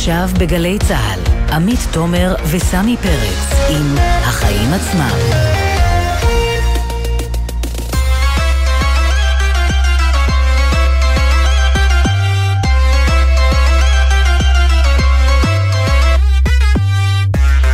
עכשיו בגלי צה"ל, עמית תומר וסמי פרץ עם החיים עצמם.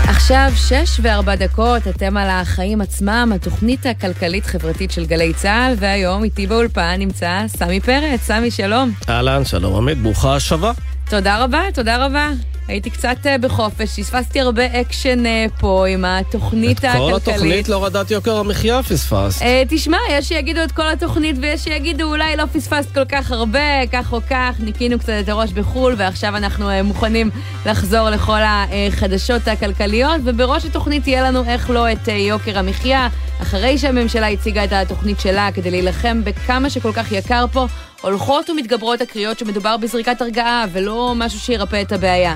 עכשיו שש וארבע דקות, אתם על החיים עצמם, התוכנית הכלכלית-חברתית של גלי צה"ל, והיום איתי באולפן נמצא סמי פרץ. סמי, שלום. אהלן, שלום עמית, ברוכה השבה. תודה רבה, תודה רבה. הייתי קצת אה, בחופש, פספסתי הרבה אקשן אה, פה עם התוכנית הכלכלית. את כל התוכנית להורדת יוקר המחיה פספסת. אה, תשמע, יש שיגידו את כל התוכנית ויש שיגידו אולי לא פספסת כל כך הרבה, כך או כך, ניקינו קצת את הראש בחו"ל ועכשיו אנחנו מוכנים לחזור לכל החדשות הכלכליות, ובראש התוכנית יהיה לנו איך לא את יוקר המחיה, אחרי שהממשלה הציגה את התוכנית שלה כדי להילחם בכמה שכל כך יקר פה. הולכות ומתגברות הקריאות שמדובר בזריקת הרגעה ולא משהו שירפא את הבעיה.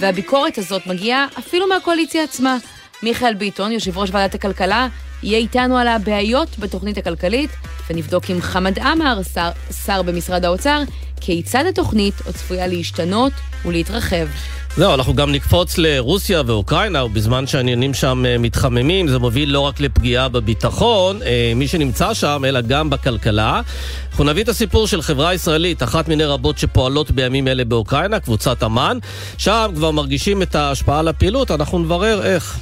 והביקורת הזאת מגיעה אפילו מהקואליציה עצמה. מיכאל ביטון, יושב ראש ועדת הכלכלה, יהיה איתנו על הבעיות בתוכנית הכלכלית, ונבדוק עם חמד עמאר, שר, שר במשרד האוצר, כיצד התוכנית עוד צפויה להשתנות ולהתרחב. זהו, אנחנו גם נקפוץ לרוסיה ואוקראינה, ובזמן שהעניינים שם אה, מתחממים, זה מוביל לא רק לפגיעה בביטחון, אה, מי שנמצא שם, אלא גם בכלכלה. אנחנו נביא את הסיפור של חברה ישראלית, אחת מיני רבות שפועלות בימים אלה באוקראינה, קבוצת אמ"ן. שם כבר מרגישים את ההשפעה על הפעילות, אנחנו נברר איך.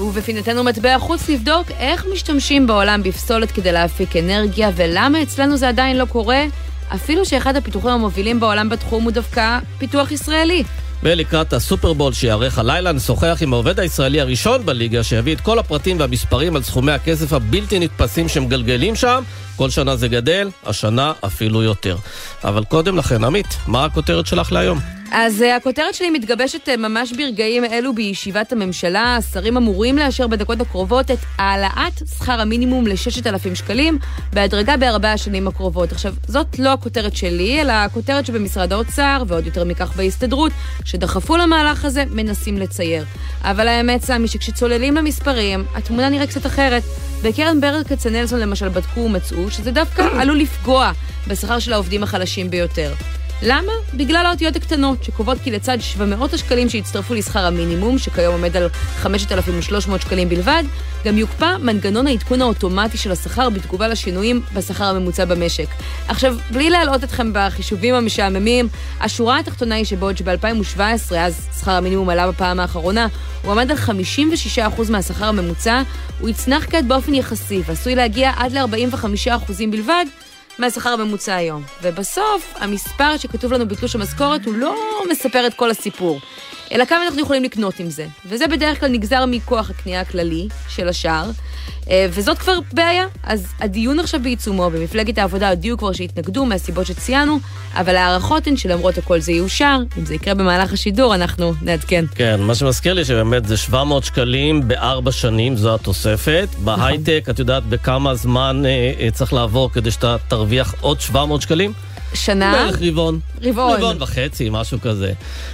ובפינתנו מטבע חוץ נבדוק איך משתמשים בעולם בפסולת כדי להפיק אנרגיה, ולמה אצלנו זה עדיין לא קורה, אפילו שאחד הפיתוחים המובילים בעולם בתחום הוא דווקא פיתוח ישראלי. ולקראת הסופרבול שיארך הלילה נשוחח עם העובד הישראלי הראשון בליגה שיביא את כל הפרטים והמספרים על סכומי הכסף הבלתי נתפסים שמגלגלים שם. כל שנה זה גדל, השנה אפילו יותר. אבל קודם לכן, עמית, מה הכותרת שלך להיום? אז uh, הכותרת שלי מתגבשת uh, ממש ברגעים אלו בישיבת הממשלה. השרים אמורים לאשר בדקות הקרובות את העלאת שכר המינימום ל-6,000 שקלים בהדרגה בארבע השנים הקרובות. עכשיו, זאת לא הכותרת שלי, אלא הכותרת שבמשרד האוצר, ועוד יותר מכך בהסתדרות, שדחפו למהלך הזה, מנסים לצייר. אבל האמת, סמי, שכשצוללים למספרים, התמונה נראית קצת אחרת. בקרן ברל כצנלסון למשל בדקו ומצאו שזה דווקא עלול לפגוע בשכר של העובדים החלשים ביותר. למה? בגלל האותיות הקטנות, שקובעות כי לצד 700 השקלים שהצטרפו לשכר המינימום, שכיום עומד על 5,300 שקלים בלבד, גם יוקפא מנגנון העדכון האוטומטי של השכר בתגובה לשינויים בשכר הממוצע במשק. עכשיו, בלי להלאות אתכם בחישובים המשעממים, השורה התחתונה היא שבעוד שב-2017, אז שכר המינימום עלה בפעם האחרונה, הוא עמד על 56% מהשכר הממוצע, הוא יצנח כעת באופן יחסי, ועשוי להגיע עד ל-45% בלבד, מהשכר הממוצע היום. ובסוף, המספר שכתוב לנו בתלוש המשכורת הוא לא מספר את כל הסיפור, אלא כמה אנחנו יכולים לקנות עם זה. וזה בדרך כלל נגזר מכוח הקנייה הכללי של השאר. אה, וזאת כבר בעיה. אז הדיון עכשיו בעיצומו, במפלגת העבודה הודיעו כבר שהתנגדו מהסיבות שציינו, אבל ההערכות הן שלמרות הכל זה יאושר, אם זה יקרה במהלך השידור, אנחנו נעדכן. כן, מה שמזכיר לי שבאמת זה 700 שקלים בארבע שנים, זו התוספת. נכון. בהייטק, את יודעת בכמה זמן אה, אה, צריך לעבור כדי שאתה תרוויח עוד 700 שקלים? שנה? בערך רבעון. רבעון. רבעון וחצי, משהו כזה.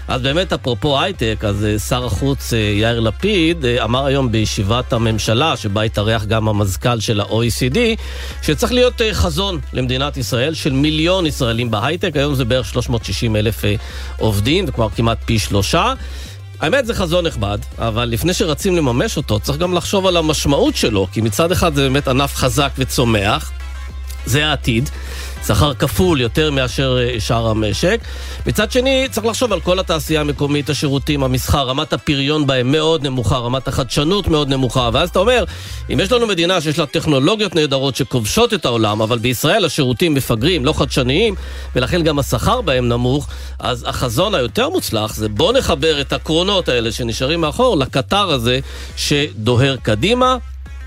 אז באמת, אפרופו הייטק, אז אה, שר החוץ אה, יאיר לפיד אה, אמר היום בישיבת הממשלה, שבה התארח גם המזכ"ל של ה-OECD, שצריך להיות חזון למדינת ישראל של מיליון ישראלים בהייטק, היום זה בערך 360 אלף עובדים, וכבר כמעט פי שלושה. האמת זה חזון נכבד, אבל לפני שרצים לממש אותו, צריך גם לחשוב על המשמעות שלו, כי מצד אחד זה באמת ענף חזק וצומח, זה העתיד. שכר כפול יותר מאשר אה, שאר המשק. מצד שני, צריך לחשוב על כל התעשייה המקומית, השירותים, המסחר, רמת הפריון בהם מאוד נמוכה, רמת החדשנות מאוד נמוכה, ואז אתה אומר, אם יש לנו מדינה שיש לה טכנולוגיות נהדרות שכובשות את העולם, אבל בישראל השירותים מפגרים, לא חדשניים, ולכן גם השכר בהם נמוך, אז החזון היותר מוצלח זה בוא נחבר את הקרונות האלה שנשארים מאחור לקטר הזה שדוהר קדימה.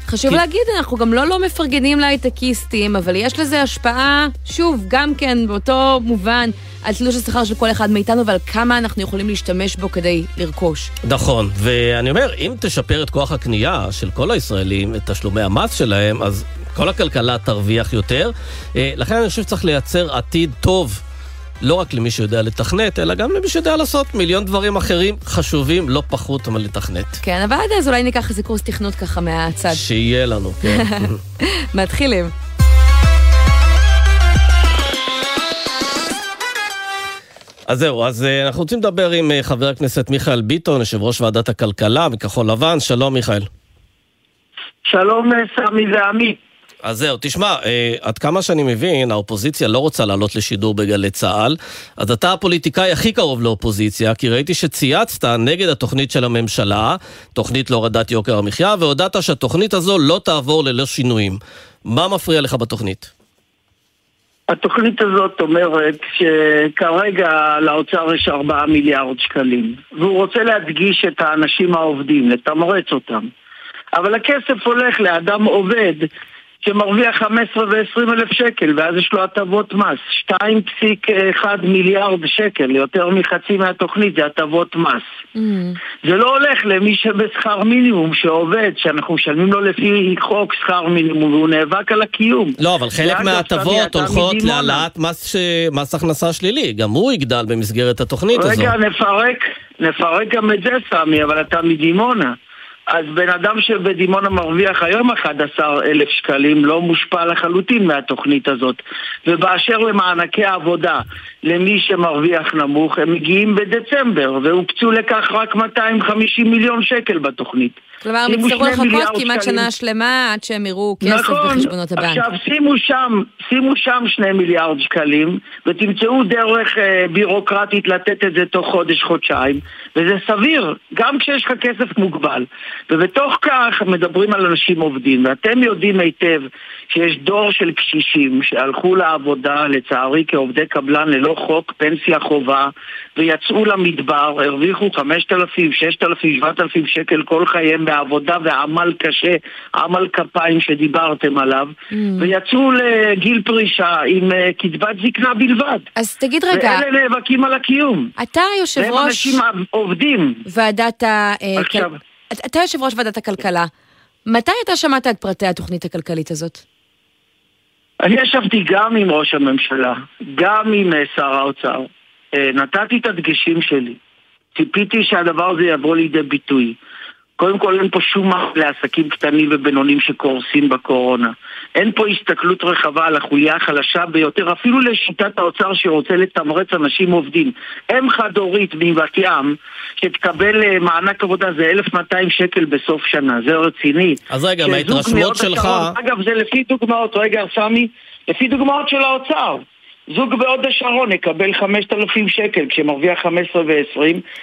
חשוב כי... להגיד, אנחנו גם לא לא מפרגנים להייטקיסטים, אבל יש לזה השפעה, שוב, גם כן באותו מובן, על תלוש השכר של כל אחד מאיתנו ועל כמה אנחנו יכולים להשתמש בו כדי לרכוש. נכון, ואני אומר, אם תשפר את כוח הקנייה של כל הישראלים, את תשלומי המס שלהם, אז כל הכלכלה תרוויח יותר. אה, לכן אני חושב שצריך לייצר עתיד טוב לא רק למי שיודע לתכנת, אלא גם למי שיודע לעשות מיליון דברים אחרים חשובים לא פחות מלתכנת. כן, אבל עד אז אולי ניקח איזה קורס תכנות ככה מהצד. שיהיה לנו, כן. מתחילים. אז זהו, אז אה, אנחנו רוצים לדבר עם אה, חבר הכנסת מיכאל ביטון, יושב ראש ועדת הכלכלה מכחול לבן. שלום מיכאל. שלום סמי ועמית. אז זהו, תשמע, אה, עד כמה שאני מבין, האופוזיציה לא רוצה לעלות לשידור בגלי צה"ל, אז אתה הפוליטיקאי הכי קרוב לאופוזיציה, כי ראיתי שצייצת נגד התוכנית של הממשלה, תוכנית להורדת יוקר המחיה, והודעת שהתוכנית הזו לא תעבור ללא שינויים. מה מפריע לך בתוכנית? התוכנית הזאת אומרת שכרגע לאוצר יש 4 מיליארד שקלים, והוא רוצה להדגיש את האנשים העובדים, לתמרץ אותם. אבל הכסף הולך לאדם עובד שמרוויח 15 ו-20 אלף שקל, ואז יש לו הטבות מס. 2.1 מיליארד שקל, יותר מחצי מהתוכנית זה הטבות מס. Mm. זה לא הולך למי שבשכר מינימום, שעובד, שאנחנו משלמים לו לפי חוק שכר מינימום, והוא נאבק על הקיום. לא, אבל חלק מההטבות הולכות להעלאת מס, ש... מס הכנסה שלילי, גם הוא יגדל במסגרת התוכנית רגע, הזו. רגע, נפרק, נפרק גם את זה, סמי, אבל אתה מדימונה. אז בן אדם שבדימונה מרוויח היום 11 אלף שקלים לא מושפע לחלוטין מהתוכנית הזאת. ובאשר למענקי עבודה למי שמרוויח נמוך, הם מגיעים בדצמבר, והוקצו לכך רק 250 מיליון שקל בתוכנית. כלומר, הם יצטרכו לחכות כמעט שנה שלמה עד שהם יראו כסף נכון, בחשבונות הבנק. עכשיו שימו שם, שימו שם שני מיליארד שקלים ותמצאו דרך אה, בירוקרטית לתת את זה תוך חודש-חודשיים וזה סביר, גם כשיש לך כסף מוגבל ובתוך כך מדברים על אנשים עובדים ואתם יודעים היטב שיש דור של קשישים שהלכו לעבודה לצערי כעובדי קבלן ללא חוק פנסיה חובה ויצאו למדבר, הרוויחו 5,000, 6,000, 7,000 שקל כל חייהם בעבודה ועמל קשה, עמל כפיים שדיברתם עליו, mm. ויצאו לגיל פרישה עם uh, קצבת זקנה בלבד. אז תגיד רגע... ואלה נאבקים על הקיום. אתה יושב ראש... והם אנשים עובדים. ועדת ה... אה, עכשיו... אתה יושב ראש ועדת הכלכלה. מתי אתה שמעת את פרטי התוכנית הכלכלית הזאת? אני ישבתי גם עם ראש הממשלה, גם עם אה, שר האוצר. נתתי את הדגשים שלי. ציפיתי שהדבר הזה יבוא לידי ביטוי. קודם כל אין פה שום מס לעסקים קטנים ובינונים שקורסים בקורונה. אין פה הסתכלות רחבה על החוליה החלשה ביותר, אפילו לשיטת האוצר שרוצה לתמרץ אנשים עובדים. אם חד-הורית מבת ים, שתקבל אה, מענק עבודה זה 1,200 שקל בסוף שנה, זה רציני. אז רגע, מההתרשמות שלך... אגב, זה לפי דוגמאות, רגע, סמי, לפי דוגמאות של האוצר. זוג בהוד השרון יקבל 5,000 שקל כשמרוויח 15 ו-20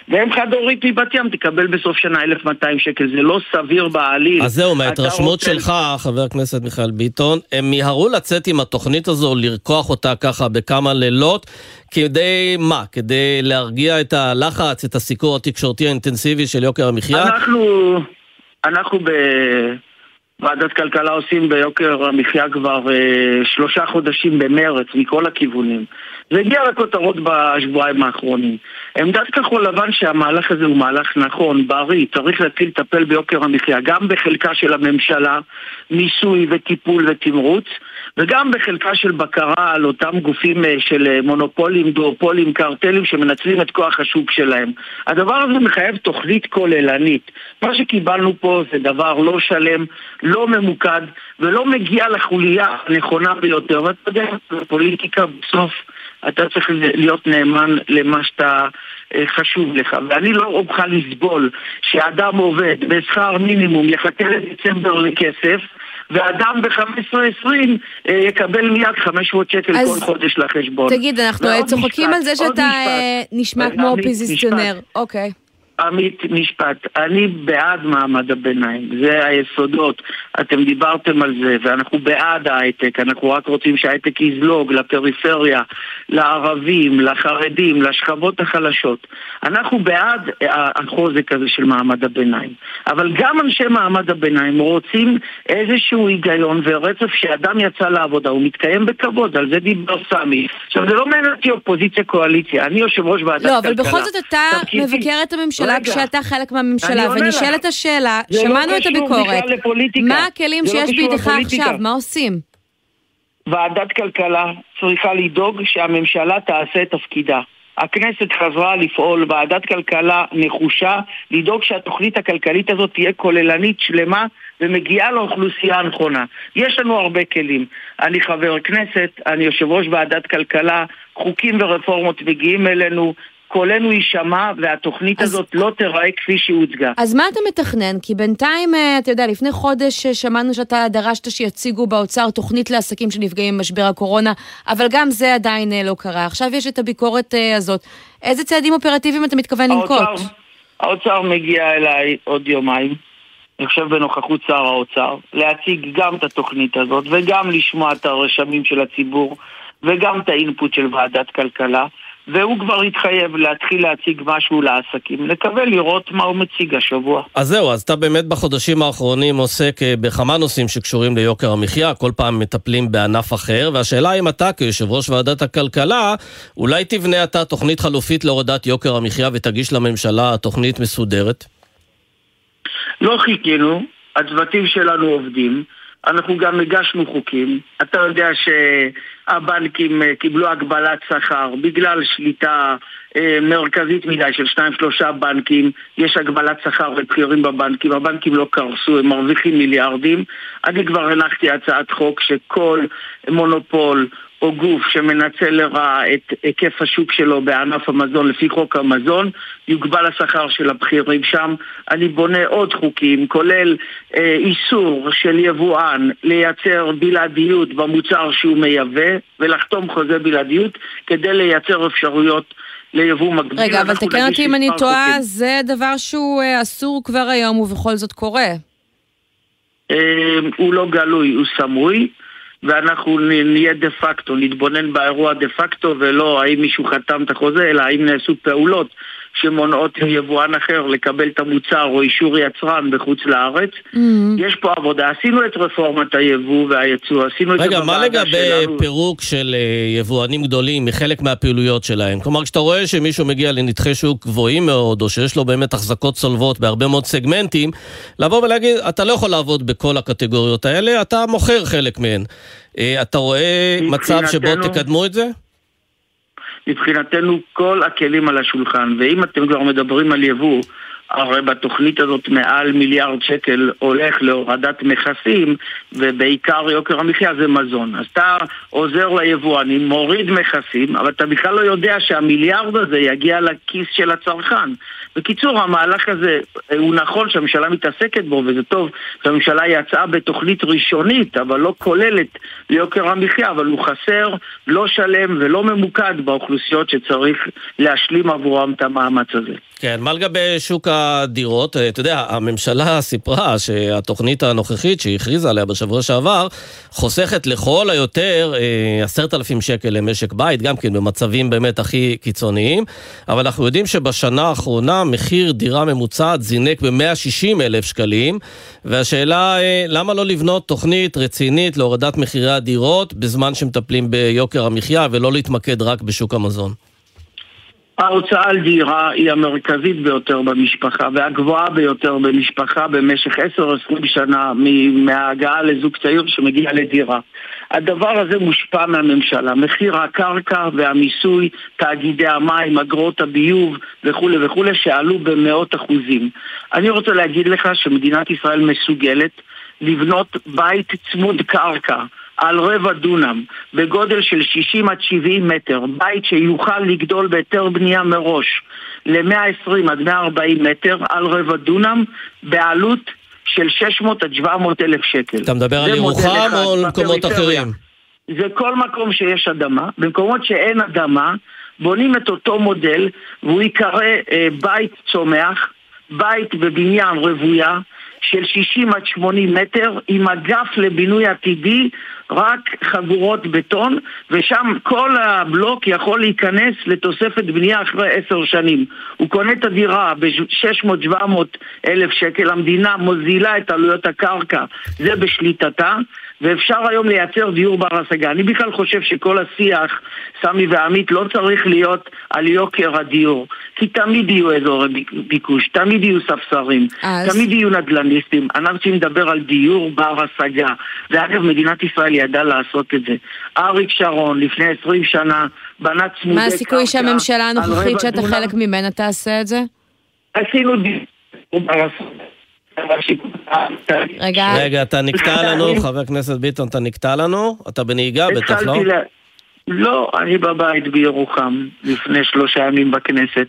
ואם חד-הורית מבת ים תקבל בסוף שנה 1,200 שקל, זה לא סביר בעליל. אז זהו, מההתרשמות רוצה... שלך, חבר הכנסת מיכאל ביטון, הם מיהרו לצאת עם התוכנית הזו, לרקוח אותה ככה בכמה לילות, כדי מה? כדי להרגיע את הלחץ, את הסיקור התקשורתי האינטנסיבי של יוקר המחיה? אנחנו, אנחנו ב... ועדת כלכלה עושים ביוקר המחיה כבר אה, שלושה חודשים במרץ מכל הכיוונים. זה הגיע לכותרות בשבועיים האחרונים. עמדת כחול לבן שהמהלך הזה הוא מהלך נכון, בריא, צריך להתחיל לטפל ביוקר המחיה, גם בחלקה של הממשלה, מיסוי וטיפול ותמרוץ, וגם בחלקה של בקרה על אותם גופים אה, של אה, מונופולים, דואופולים, קרטלים שמנצלים את כוח השוק שלהם. הדבר הזה מחייב תוכנית כוללנית. מה שקיבלנו פה זה דבר לא שלם, לא ממוקד, ולא מגיע לחוליה הנכונה ביותר. ואתה יודע, בפוליטיקה בסוף אתה צריך להיות נאמן למה שאתה אה, חשוב לך. ואני לא אוכל לסבול שאדם עובד בשכר מינימום יחכה לדצמבר לכסף ואדם ב-15-20 אה, יקבל מיד 500 שקל כל חודש לחשבון. תגיד, אנחנו צוחקים על זה שאתה אה, נשמע כמו אופוזיציונר. אוקיי. עמית, משפט. אני בעד מעמד הביניים, זה היסודות. אתם דיברתם על זה, ואנחנו בעד ההייטק, אנחנו רק רוצים שההייטק יזלוג לפריפריה, לערבים, לחרדים, לשכבות החלשות. אנחנו בעד החוזק הזה של מעמד הביניים. אבל גם אנשי מעמד הביניים רוצים איזשהו היגיון ורצף שאדם יצא לעבודה, הוא מתקיים בכבוד, על זה דיבר סמי. עכשיו, זה לא מעניין אותי אופוזיציה קואליציה, אני יושב ראש ועדת כלכלה. לא, אבל בכל זאת אתה מבקר את הממשלה כשאתה חלק מהממשלה, ונשאלת השאלה, לא שמענו את הביקורת, מה הכלים לא שיש בידך עכשיו, מה עושים? ועדת כלכלה צריכה לדאוג שהממשלה תעשה את תפקידה. הכנסת חזרה לפעול, ועדת כלכלה נחושה, לדאוג שהתוכנית הכלכלית הזאת תהיה כוללנית שלמה ומגיעה לאוכלוסייה הנכונה. יש לנו הרבה כלים. אני חבר כנסת, אני יושב ראש ועדת כלכלה, חוקים ורפורמות מגיעים אלינו, קולנו יישמע והתוכנית אז, הזאת לא תיראה כפי שהוצגה. אז מה אתה מתכנן? כי בינתיים, אה, אתה יודע, לפני חודש אה, שמענו שאתה דרשת שיציגו באוצר תוכנית לעסקים שנפגעים ממשבר הקורונה, אבל גם זה עדיין אה, לא קרה. עכשיו יש את הביקורת הזאת. איזה צעדים אופרטיביים אתה מתכוון לנקוט? האוצר מגיע אליי עוד יומיים. אני חושב בנוכחות שר האוצר, להציג גם את התוכנית הזאת וגם לשמוע את הרשמים של הציבור וגם את האינפוט של ועדת כלכלה והוא כבר התחייב להתחיל להציג משהו לעסקים. נקווה לראות מה הוא מציג השבוע. אז זהו, אז אתה באמת בחודשים האחרונים עוסק אה, בכמה נושאים שקשורים ליוקר המחיה, כל פעם מטפלים בענף אחר, והשאלה אם אתה כיושב ראש ועדת הכלכלה, אולי תבנה אתה תוכנית חלופית להורדת יוקר המחיה ותגיש לממשלה תוכנית מסודרת? לא חיכינו, הצוותים שלנו עובדים. אנחנו גם הגשנו חוקים. אתה יודע שהבנקים אה, קיבלו הגבלת שכר בגלל שליטה אה, מרכזית מדי של שניים שלושה בנקים. יש הגבלת שכר לבכירים בבנקים. הבנקים לא קרסו, הם מרוויחים מיליארדים. אני כבר הנחתי הצעת חוק שכל מונופול או גוף שמנצל לרעה את היקף השוק שלו בענף המזון לפי חוק המזון, יוגבל השכר של הבכירים שם. אני בונה עוד חוקים, כולל אה, איסור של יבואן לייצר בלעדיות במוצר שהוא מייבא ולחתום חוזה בלעדיות כדי לייצר אפשרויות ליבוא מקביל. רגע, אבל תקן אותי אם אני טועה, זה דבר שהוא אה, אסור כבר היום ובכל זאת קורה. אה, הוא לא גלוי, הוא סמוי. ואנחנו נהיה דה פקטו, נתבונן באירוע דה פקטו ולא האם מישהו חתם את החוזה, אלא האם נעשו פעולות שמונעות מיבואן אחר לקבל את המוצר או אישור יצרן בחוץ לארץ. Mm-hmm. יש פה עבודה. עשינו את רפורמת היבוא והייצוא, עשינו רגע, את זה בוועדה שלנו. רגע, מה לגבי פירוק של אה, יבואנים גדולים מחלק מהפעילויות שלהם? כלומר, כשאתה רואה שמישהו מגיע לנתחי שוק גבוהים מאוד, או שיש לו באמת החזקות צולבות בהרבה מאוד סגמנטים, לבוא ולהגיד, אתה לא יכול לעבוד בכל הקטגוריות האלה, אתה מוכר חלק מהן. אה, אתה רואה מצב שבו תקדמו את זה? מבחינתנו כל הכלים על השולחן, ואם אתם כבר מדברים על יבוא, הרי בתוכנית הזאת מעל מיליארד שקל הולך להורדת מכסים ובעיקר יוקר המחיה זה מזון. אז אתה עוזר ליבואנים, מוריד מכסים, אבל אתה בכלל לא יודע שהמיליארד הזה יגיע לכיס של הצרכן. בקיצור, המהלך הזה הוא נכון שהממשלה מתעסקת בו וזה טוב שהממשלה יצאה בתוכנית ראשונית אבל לא כוללת ליוקר המחיה, אבל הוא חסר, לא שלם ולא ממוקד באוכלוסיות שצריך להשלים עבורם את המאמץ הזה. כן, מה לגבי שוק הדירות? אתה יודע, הממשלה סיפרה שהתוכנית הנוכחית שהיא הכריזה עליה בשבוע שעבר, חוסכת לכל היותר אה, עשרת אלפים שקל למשק בית, גם כן במצבים באמת הכי קיצוניים, אבל אנחנו יודעים שבשנה האחרונה מחיר דירה ממוצעת זינק ב-160 אלף שקלים, והשאלה, אה, למה לא לבנות תוכנית רצינית להורדת מחירי הדירות בזמן שמטפלים ביוקר המחיה ולא להתמקד רק בשוק המזון? ההוצאה על דירה היא המרכזית ביותר במשפחה והגבוהה ביותר במשפחה במשך 10-20 שנה מההגעה לזוג צעיר שמגיע לדירה. הדבר הזה מושפע מהממשלה, מחיר הקרקע והמיסוי, תאגידי המים, אגרות הביוב וכולי וכולי שעלו במאות אחוזים. אני רוצה להגיד לך שמדינת ישראל מסוגלת לבנות בית צמוד קרקע על רבע דונם, בגודל של 60 עד 70 מטר, בית שיוכל לגדול בהיתר בנייה מראש ל-120 עד 140 מטר על רבע דונם, בעלות של 600 עד 700 אלף שקל. אתה מדבר על ירוחם או על מקומות אחרים? זה כל מקום שיש אדמה. במקומות שאין אדמה, בונים את אותו מודל, והוא ייקרא אה, בית צומח, בית בבניין רוויה, של 60 עד 80 מטר עם אגף לבינוי עתידי, רק חגורות בטון, ושם כל הבלוק יכול להיכנס לתוספת בנייה אחרי עשר שנים. הוא קונה את הדירה ב-600-700 אלף שקל, המדינה מוזילה את עלויות הקרקע, זה בשליטתה, ואפשר היום לייצר דיור בר השגה. אני בכלל חושב שכל השיח, סמי ועמית, לא צריך להיות על יוקר הדיור. כי תמיד יהיו אזורי ביקוש, תמיד יהיו ספסרים, אז... תמיד יהיו נדל"ניסטים. אנחנו צריכים לדבר על דיור בר השגה. ואגב, מדינת ישראל ידעה לעשות את זה. אריק שרון, לפני 20 שנה, בנה צמודי קרקע. מה הסיכוי שהממשלה הנוכחית שאתה חלק ממנה תעשה את זה? עשינו דיור בר השגה. רגע, רגע, אתה נקטע לנו, חבר הכנסת ביטון, אתה נקטע לנו? אתה בנהיגה בטח, לא? לא, אני בבית בירוחם לפני שלושה ימים בכנסת.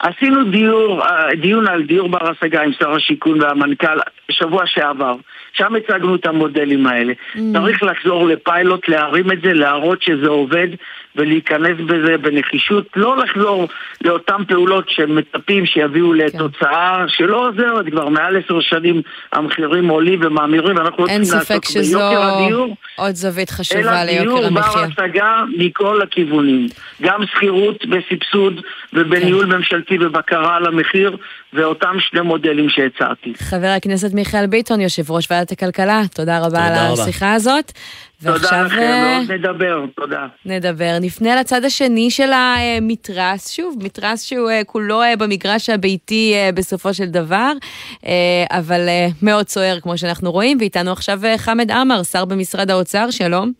עשינו דיור, אה, דיון על דיור בר השגה עם שר השיכון והמנכ"ל שבוע שעבר. שם הצגנו את המודלים האלה. Mm. צריך לחזור לפיילוט, להרים את זה, להראות שזה עובד ולהיכנס בזה בנחישות. לא לחזור לאותן פעולות שמצפים שיביאו כן. לתוצאה שלא עוזרת. כבר מעל עשר שנים המחירים עולים ומאמירים, אין רוצים ספק לעסוק שזו ביוקר הדיור. עוד זווית אלא חשובה ליוקר דיור המחיה. בר השגה מכל הכיוונים. גם שכירות בסבסוד ובניהול כן. ממשלתי ובקרה על המחיר, ואותם שני מודלים שהצעתי. חבר הכנסת מיכאל ביטון, יושב ראש ועדת הכלכלה, תודה רבה על תודה רבה. השיחה הזאת. תודה לכם, אה, ועוד נדבר, תודה. נדבר. נפנה לצד השני של המתרס, שוב, מתרס שהוא אה, כולו אה, במגרש הביתי בסופו של דבר, אבל מאוד סוער כמו שאנחנו רואים, ואיתנו עכשיו חמד עמאר, שר במשרד האוצר, שלום.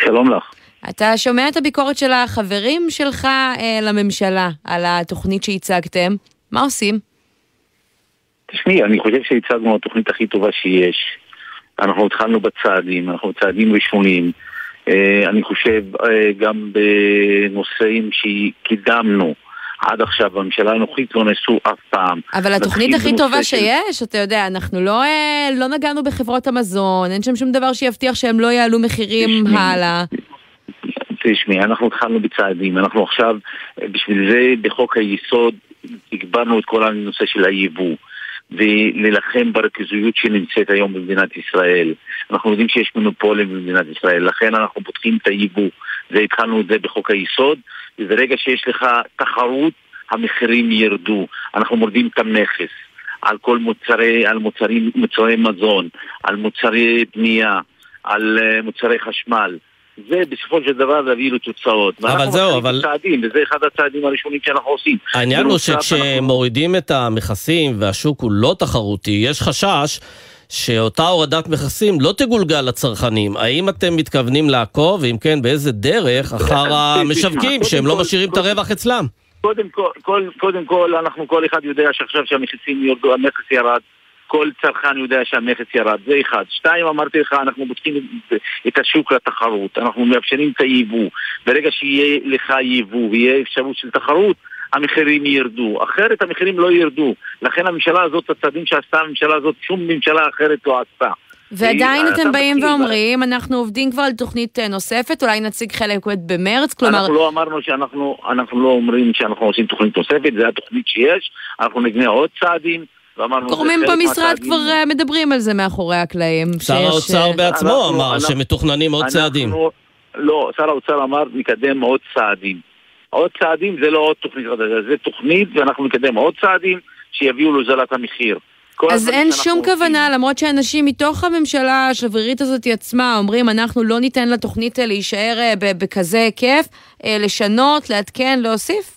שלום לך. אתה שומע את הביקורת של החברים שלך אה, לממשלה על התוכנית שהצגתם, מה עושים? תשמעי, אני חושב שהצגנו התוכנית הכי טובה שיש. אנחנו התחלנו בצעדים, אנחנו צעדים ראשונים. אה, אני חושב אה, גם בנושאים שקידמנו עד עכשיו בממשלה הנוכחית לא נעשו אף פעם. אבל התוכנית הכי טובה של- שיש, אתה יודע, אנחנו לא, אה, לא נגענו בחברות המזון, אין שם שום דבר שיבטיח שהם לא יעלו מחירים תשמעי, הלאה. תשמעי, אנחנו התחלנו בצעדים, אנחנו עכשיו, בשביל זה בחוק היסוד הגברנו את כל הנושא של היבוא. ולהילחם בריכוזיות שנמצאת היום במדינת ישראל. אנחנו יודעים שיש מונופולים במדינת ישראל, לכן אנחנו פותחים את היבוא. זה התחלנו את זה בחוק היסוד, וברגע שיש לך תחרות, המחירים ירדו. אנחנו מורדים את המכס על כל מוצרי, על מוצרים, מוצרי מזון, על מוצרי בנייה, על uh, מוצרי חשמל. זה בסופו של דבר יביא לתוצאות. ואנחנו זהו, אבל- בצעדים, וזה אחד הצעדים הראשונים שאנחנו עושים. העניין הוא בנוסף, אנחנו- שכשמורידים את המכסים והשוק הוא לא תחרותי, יש חשש שאותה הורדת מכסים לא תגולגל לצרכנים. האם אתם מתכוונים לעקוב, ואם כן, באיזה דרך, אחר המשווקים שהם לא משאירים את הרווח אצלם? קודם כל, כל, קודם כל, אנחנו, כל אחד יודע שעכשיו שהמכסים ירדו, המכס ירד. כל צרכן יודע שהמכס ירד, זה אחד. שתיים, אמרתי לך, אנחנו בודקים את, השוק לתחרות, אנחנו מאפשרים את היבוא. ברגע שיהיה לך יבוא ויהיה אפשרות של תחרות, המחירים ירדו. אחרת המחירים לא ירדו. לכן הממשלה הזאת, הצעדים שעשתה הממשלה הזאת, שום ממשלה אחרת לא עשתה. ועדיין אתה אתם באים ואומרים, אנחנו עובדים כבר על תוכנית אה, נוספת, אולי נציג חלק במרץ, כלומר, אנחנו לא אמרנו שאנחנו, אנחנו לא אומרים שאנחנו עושים תוכנית נוספת, זה התוכנית שיש, אנחנו נבנה עוד צעדים, גורמים חלק במשרד. כבר אה, מדברים על זה מאחורי הקלעים. שר האוצר אה, בעצמו אמר שמתוכננים עוד צעדים. לא, שר האוצר אמר נקדם עוד צעדים. עוד צעדים זה לא עוד תוכנית חדשה, זה תוכנית ואנחנו נקדם עוד צעדים שיביאו להוזלת המחיר. אז אין שום עושים- כוונה, למרות שאנשים מתוך הממשלה השברירית הזאת עצמה אומרים, אנחנו לא ניתן לתוכנית אה, להישאר בכזה היקף, לשנות, לעדכן, להוסיף?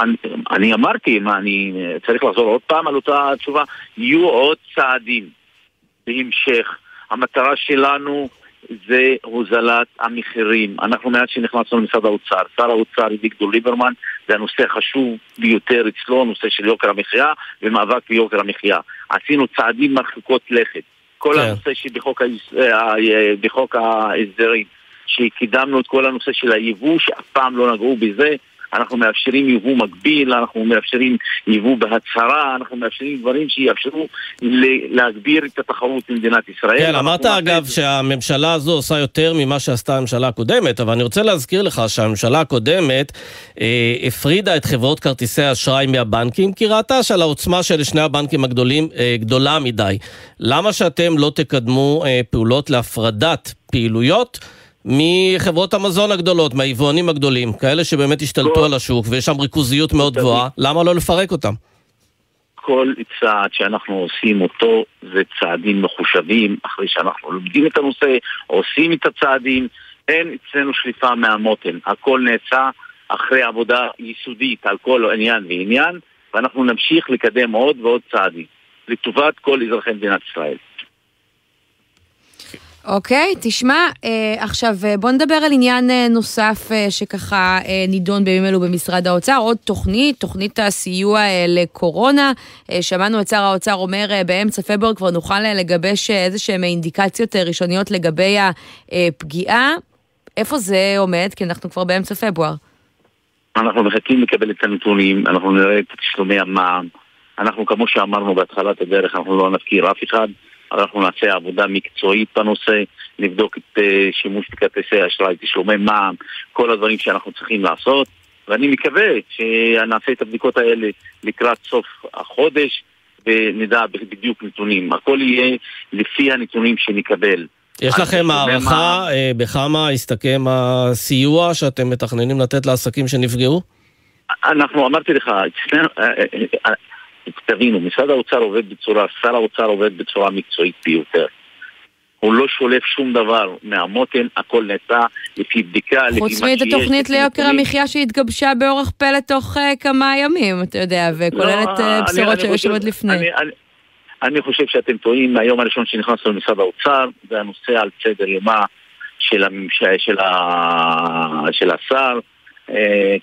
אני, אני אמרתי, מה, אני אה, צריך לחזור עוד פעם על אותה תשובה? יהיו עוד צעדים בהמשך. המטרה שלנו זה הוזלת המחירים. אנחנו מאז שנכנסנו למשרד האוצר, שר האוצר אביגדור ליברמן, זה הנושא החשוב ביותר אצלו, הנושא של יוקר המחיה ומאבק ביוקר המחיה. עשינו צעדים מרחיקות לכת. כל כן. הנושא שבחוק אה, אה, בחוק ההסדרים, שקידמנו את כל הנושא של היבוא, שאף פעם לא נגעו בזה. אנחנו מאפשרים יבוא מקביל, אנחנו מאפשרים יבוא בהצהרה, אנחנו מאפשרים דברים שיאפשרו להגביר את התחרות במדינת ישראל. כן, אמרת אגב. שהממשלה הזו עושה יותר ממה שעשתה הממשלה הקודמת, אבל אני רוצה להזכיר לך שהממשלה הקודמת אה, הפרידה את חברות כרטיסי האשראי מהבנקים, כי ראתה שעל העוצמה של שני הבנקים הגדולים אה, גדולה מדי. למה שאתם לא תקדמו אה, פעולות להפרדת פעילויות? מחברות המזון הגדולות, מהיבואנים הגדולים, כאלה שבאמת השתלטו על השוק ויש שם ריכוזיות מאוד גבוהה, למה לא לפרק אותם? כל צעד שאנחנו עושים אותו זה צעדים מחושבים, אחרי שאנחנו לומדים את הנושא, עושים את הצעדים, אין אצלנו שליפה מהמותן, הכל נעשה אחרי עבודה יסודית על כל עניין ועניין, ואנחנו נמשיך לקדם עוד ועוד צעדים, לטובת כל אזרחי מדינת ישראל. אוקיי, תשמע, אה, עכשיו אה, בוא נדבר על עניין אה, נוסף אה, שככה אה, נידון בימים אלו במשרד האוצר, עוד תוכנית, תוכנית הסיוע אה, לקורונה. אה, שמענו את שר האוצר אומר אה, באמצע פברואר כבר נוכל אה, לגבש אה, איזה שהן אינדיקציות אה, ראשוניות לגבי הפגיעה. איפה זה עומד? כי אנחנו כבר באמצע פברואר. אנחנו מחכים לקבל את הנתונים, אנחנו נראה את תשלומי המע"מ. אנחנו, כמו שאמרנו בהתחלת הדרך, אנחנו לא נפקיר אף אחד. אנחנו נעשה עבודה מקצועית בנושא, נבדוק את uh, שימוש בכרטיסי אשראי, תשלומי מע"מ, כל הדברים שאנחנו צריכים לעשות, ואני מקווה שנעשה את הבדיקות האלה לקראת סוף החודש ונדע בדיוק נתונים. הכל יהיה לפי הנתונים שנקבל. יש לכם הערכה מה... אה, בכמה הסתכם הסיוע שאתם מתכננים לתת לעסקים שנפגעו? אנחנו, אמרתי לך, אה, תבינו, משרד האוצר עובד בצורה, שר האוצר עובד בצורה מקצועית ביותר. הוא לא שולף שום דבר מהמותן, הכל נעשה לפי בדיקה, לפי מה שיש. חוץ מאת התוכנית ליוקר המחיה שהתגבשה באורח פלא תוך uh, כמה ימים, אתה יודע, וכוללת לא, uh, בשורות שהיו שם עוד לפני. אני, אני, אני חושב שאתם טועים, מהיום הראשון שנכנסנו למשרד האוצר, זה הנושא על סדר יומה של, הממש... של, ה... של השר. אה,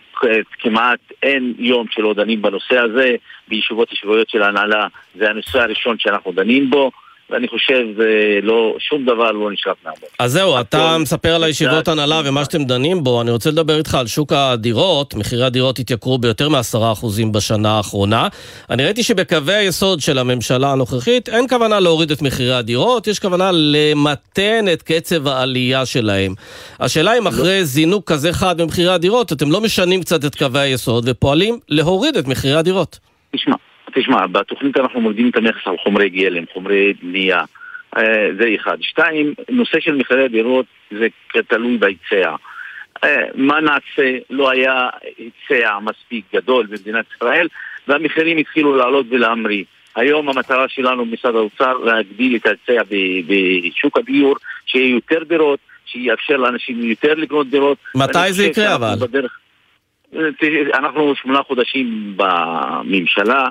כמעט אין יום שלא דנים בנושא הזה, בישיבות ישיבויות של ההנהלה זה הנושא הראשון שאנחנו דנים בו. ואני חושב, זה לא, שום דבר לא נשלט מהמון. אז זהו, אתה מספר על הישיבות הנהלה ומה שאתם דנים בו, אני רוצה לדבר איתך על שוק הדירות, מחירי הדירות התייקרו ביותר מעשרה אחוזים בשנה האחרונה. אני ראיתי שבקווי היסוד של הממשלה הנוכחית אין כוונה להוריד את מחירי הדירות, יש כוונה למתן את קצב העלייה שלהם. השאלה אם אחרי זינוק כזה חד במחירי הדירות, אתם לא משנים קצת את קווי היסוד ופועלים להוריד את מחירי הדירות. תשמע, בתוכנית אנחנו מורידים את המכס על חומרי גלם, חומרי בנייה, אה, זה אחד. שתיים, נושא של מחירי הדירות זה תלוי בהיצע. אה, מה נעשה? לא היה היצע מספיק גדול במדינת ישראל והמחירים התחילו לעלות ולהמריא. היום המטרה שלנו במשרד האוצר להגדיל את ההיצע בשוק הדיור, שיהיה יותר דירות, שיאפשר לאנשים יותר לקנות דירות. מתי זה יקרה אבל? בדרך... אה, אנחנו שמונה חודשים בממשלה,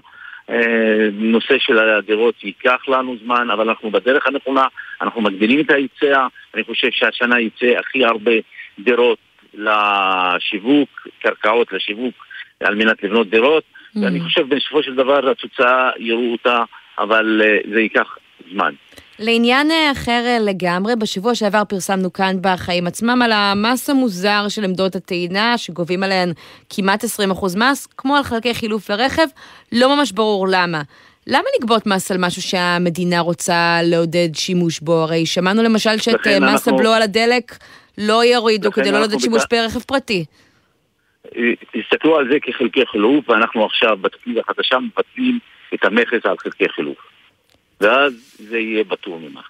נושא של הדירות ייקח לנו זמן, אבל אנחנו בדרך הנכונה, אנחנו מגדילים את ההיצע, אני חושב שהשנה יצא הכי הרבה דירות לשיווק, קרקעות לשיווק על מנת לבנות דירות, mm. ואני חושב בסופו של דבר התוצאה יראו אותה, אבל אה, זה ייקח זמן. לעניין אה, אחר אה, לגמרי, בשבוע שעבר פרסמנו כאן בחיים עצמם על המס המוזר של עמדות הטעינה, שגובים עליהן כמעט 20% מס, כמו על חלקי חילוף ורכב, לא ממש ברור למה. למה לגבות מס על משהו שהמדינה רוצה לעודד שימוש בו? הרי שמענו למשל שאת אה, מס אנחנו... הבלו על הדלק לא יורידו כדי לא לעודד שימוש ברכב פרטי. תסתכלו על זה כחלקי חילוף, ואנחנו עכשיו בתוכנית החדשה מבטלים את המכס על חלקי חילוף. ואז זה יהיה פטור ממך.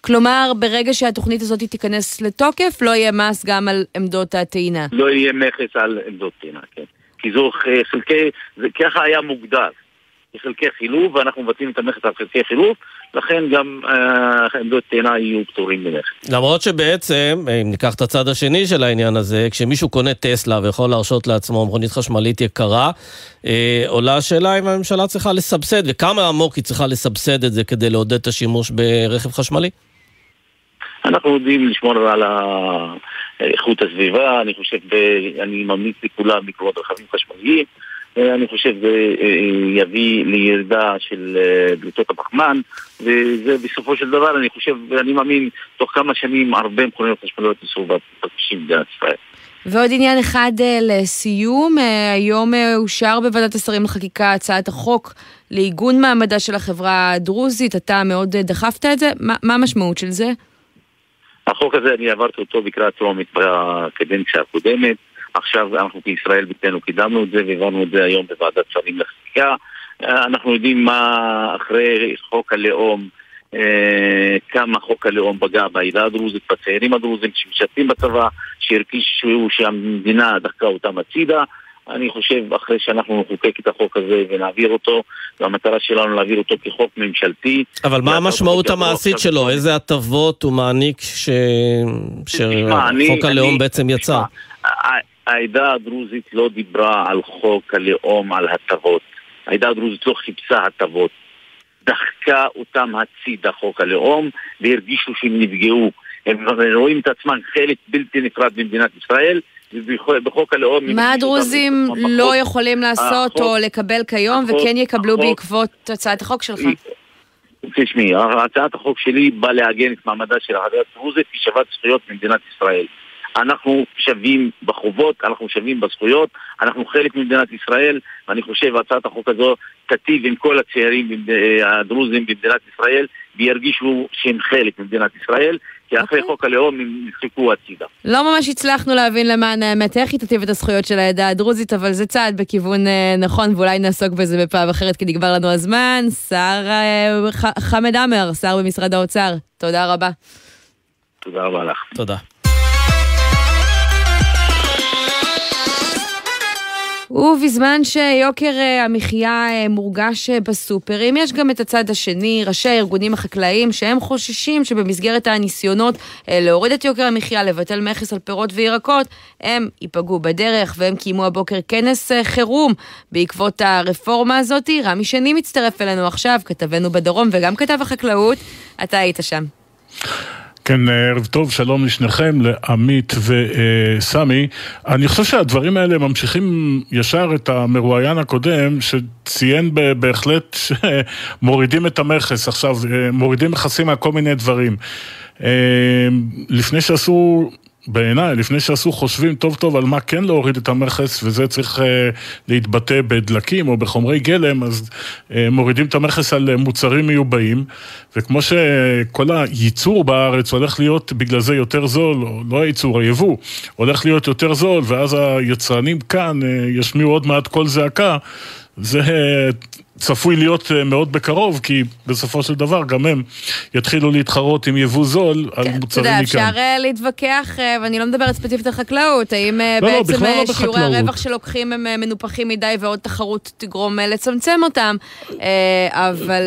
כלומר, ברגע שהתוכנית הזאת תיכנס לתוקף, לא יהיה מס גם על עמדות הטעינה. לא יהיה מכס על עמדות טעינה, כן. כי זו חלקי, זה ככה היה מוגדר. חלקי חילוף, ואנחנו מבטאים את המכס על חלקי חילוף, לכן גם אה, עמדות טעינה יהיו פטורים ממכס. למרות שבעצם, אם ניקח את הצד השני של העניין הזה, כשמישהו קונה טסלה ויכול להרשות לעצמו מכונית חשמלית יקרה, אה, עולה השאלה אם הממשלה צריכה לסבסד, וכמה עמוק היא צריכה לסבסד את זה כדי לעודד את השימוש ברכב חשמלי? אנחנו יודעים לשמור על איכות הסביבה, אני חושב, אני ממליץ לכולם לקרוא רכבים חשמליים. אה, אני חושב זה אה, אה, יביא לירידה של בריתות הפחמן וזה בסופו של דבר, אני חושב, אני מאמין, תוך כמה שנים הרבה מכוניות חשמליות ייסעו בכבישים במדינת ישראל. ועוד עניין אחד לסיום, היום אושר בוועדת השרים לחקיקה הצעת החוק לעיגון מעמדה של החברה הדרוזית, אתה מאוד דחפת את זה, מה, מה המשמעות של זה? החוק הזה, אני עברתי אותו בקריאה טרומית בקדנציה הקודמת. עכשיו אנחנו כישראל ביתנו קידמנו את זה והעברנו את זה היום בוועדת שרים לחקיקה. אה, אנחנו יודעים מה אחרי חוק הלאום, אה, כמה חוק הלאום פגע בעדה הדרוזית, בצעירים הדרוזים שמשתפים בצבא, שהרגישו שהמדינה דחקה אותם הצידה. אני חושב, אחרי שאנחנו נחוקק את החוק הזה ונעביר אותו, והמטרה שלנו להעביר אותו כחוק ממשלתי. אבל מה המשמעות המעשית שלו? איזה הטבות הוא מעניק שחוק הלאום בעצם יצא? העדה הדרוזית לא דיברה על חוק הלאום, על הטבות. העדה הדרוזית לא חיפשה הטבות. דחקה אותם הצידה חוק הלאום והרגישו שהם נפגעו. הם רואים את עצמם חלק בלתי נפרד במדינת ישראל ובחוק הלאום... מה הדרוזים לא יכולים לעשות או לקבל כיום וכן יקבלו בעקבות הצעת החוק שלך? תשמעי, הצעת החוק שלי באה לעגן את מעמדה של העדה הדרוזית כשוות זכויות במדינת ישראל. אנחנו שווים בחובות, אנחנו שווים בזכויות, אנחנו חלק ממדינת ישראל, ואני חושב שהצעת החוק הזו תטיב עם כל הצעירים הדרוזים במדינת ישראל, וירגישו שהם חלק ממדינת ישראל, כי אחרי okay. אוקיי. חוק הלאום הם נדחקו הצידה. לא ממש הצלחנו להבין למען האמת איך היא תטיב את הזכויות של העדה הדרוזית, אבל זה צעד בכיוון אה, נכון, ואולי נעסוק בזה בפעם אחרת, כי נגמר לנו הזמן. שר אה, חמד עמאר, שר במשרד האוצר, תודה רבה. תודה רבה לך. תודה. ובזמן שיוקר אה, המחיה אה, מורגש אה, בסופרים, יש גם את הצד השני, ראשי הארגונים החקלאיים, שהם חוששים שבמסגרת הניסיונות להוריד את יוקר המחיה, לבטל מכס על פירות וירקות, הם ייפגעו בדרך, והם קיימו הבוקר כנס חירום בעקבות הרפורמה הזאת. רמי שני מצטרף אלינו עכשיו, כתבנו בדרום וגם כתב החקלאות, אתה היית שם. כן, ערב טוב, שלום לשניכם, לעמית וסמי. אני חושב שהדברים האלה ממשיכים ישר את המרואיין הקודם, שציין בהחלט שמורידים את המכס. עכשיו, מורידים מכסים על כל מיני דברים. אה, לפני שעשו בעיניי, לפני שעשו חושבים טוב טוב על מה כן להוריד את המכס, וזה צריך uh, להתבטא בדלקים או בחומרי גלם, אז uh, מורידים את המכס על uh, מוצרים מיובאים, וכמו שכל הייצור בארץ הולך להיות בגלל זה יותר זול, או לא הייצור, היבוא, הולך להיות יותר זול, ואז היצרנים כאן uh, ישמיעו עוד מעט קול זעקה, זה צפוי להיות אה, מאוד בקרוב, כי בסופו של דבר גם הם יתחילו להתחרות עם יבוא זול על כן, מוצרים מכאן. אתה יודע, אפשר אה, להתווכח, אה, ואני לא מדברת ספציפית על חקלאות, האם לא, לא בעצם לא, לא שיעורי הרווח שלוקחים הם מנופחים מדי ועוד תחרות תגרום לצמצם אותם, אבל...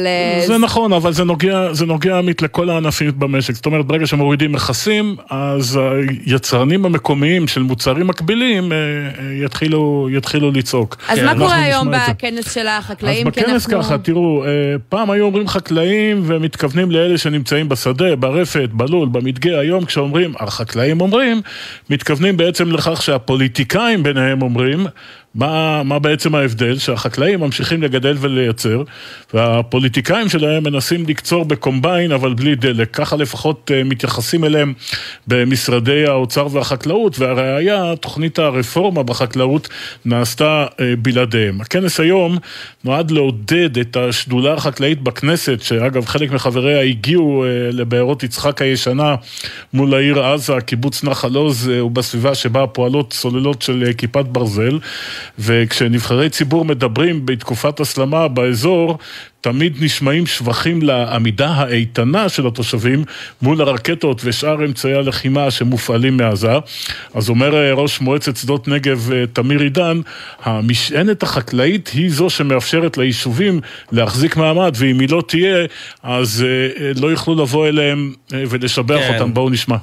זה נכון, אבל זה נוגע, זה נוגע עמית לכל הענפים במשק. זאת אומרת, ברגע שמורידים מכסים, אז היצרנים המקומיים של מוצרים מקבילים יתחילו, יתחילו לצעוק. אז כן, מה קורה היום בכנס של החקלאים? אנחנו... ככה, תראו, אה, פעם היו אומרים חקלאים ומתכוונים לאלה שנמצאים בשדה, ברפת, בלול, במדגה, היום כשאומרים, החקלאים אומרים, מתכוונים בעצם לכך שהפוליטיקאים ביניהם אומרים, מה, מה בעצם ההבדל? שהחקלאים ממשיכים לגדל ולייצר, והפוליטיקאים שלהם מנסים לקצור בקומביין, אבל בלי דלק. ככה לפחות uh, מתייחסים אליהם במשרדי האוצר והחקלאות, והראיה, תוכנית הרפורמה בחקלאות נעשתה uh, בלעדיהם. הכנס היום נועד לעודד את השדולה החקלאית בכנסת, שאגב, חלק מחבריה הגיעו uh, לבארות יצחק הישנה מול העיר עזה, קיבוץ נחל עוז, ובסביבה שבה פועלות סוללות של כיפת ברזל. וכשנבחרי ציבור מדברים בתקופת הסלמה באזור, תמיד נשמעים שבחים לעמידה האיתנה של התושבים מול הרקטות ושאר אמצעי הלחימה שמופעלים מעזה. אז אומר אה, ראש מועצת שדות נגב אה, תמיר עידן, המשענת החקלאית היא זו שמאפשרת ליישובים להחזיק מעמד, ואם היא לא תהיה, אז אה, לא יוכלו לבוא אליהם ולשבח כן. אותם. בואו נשמע.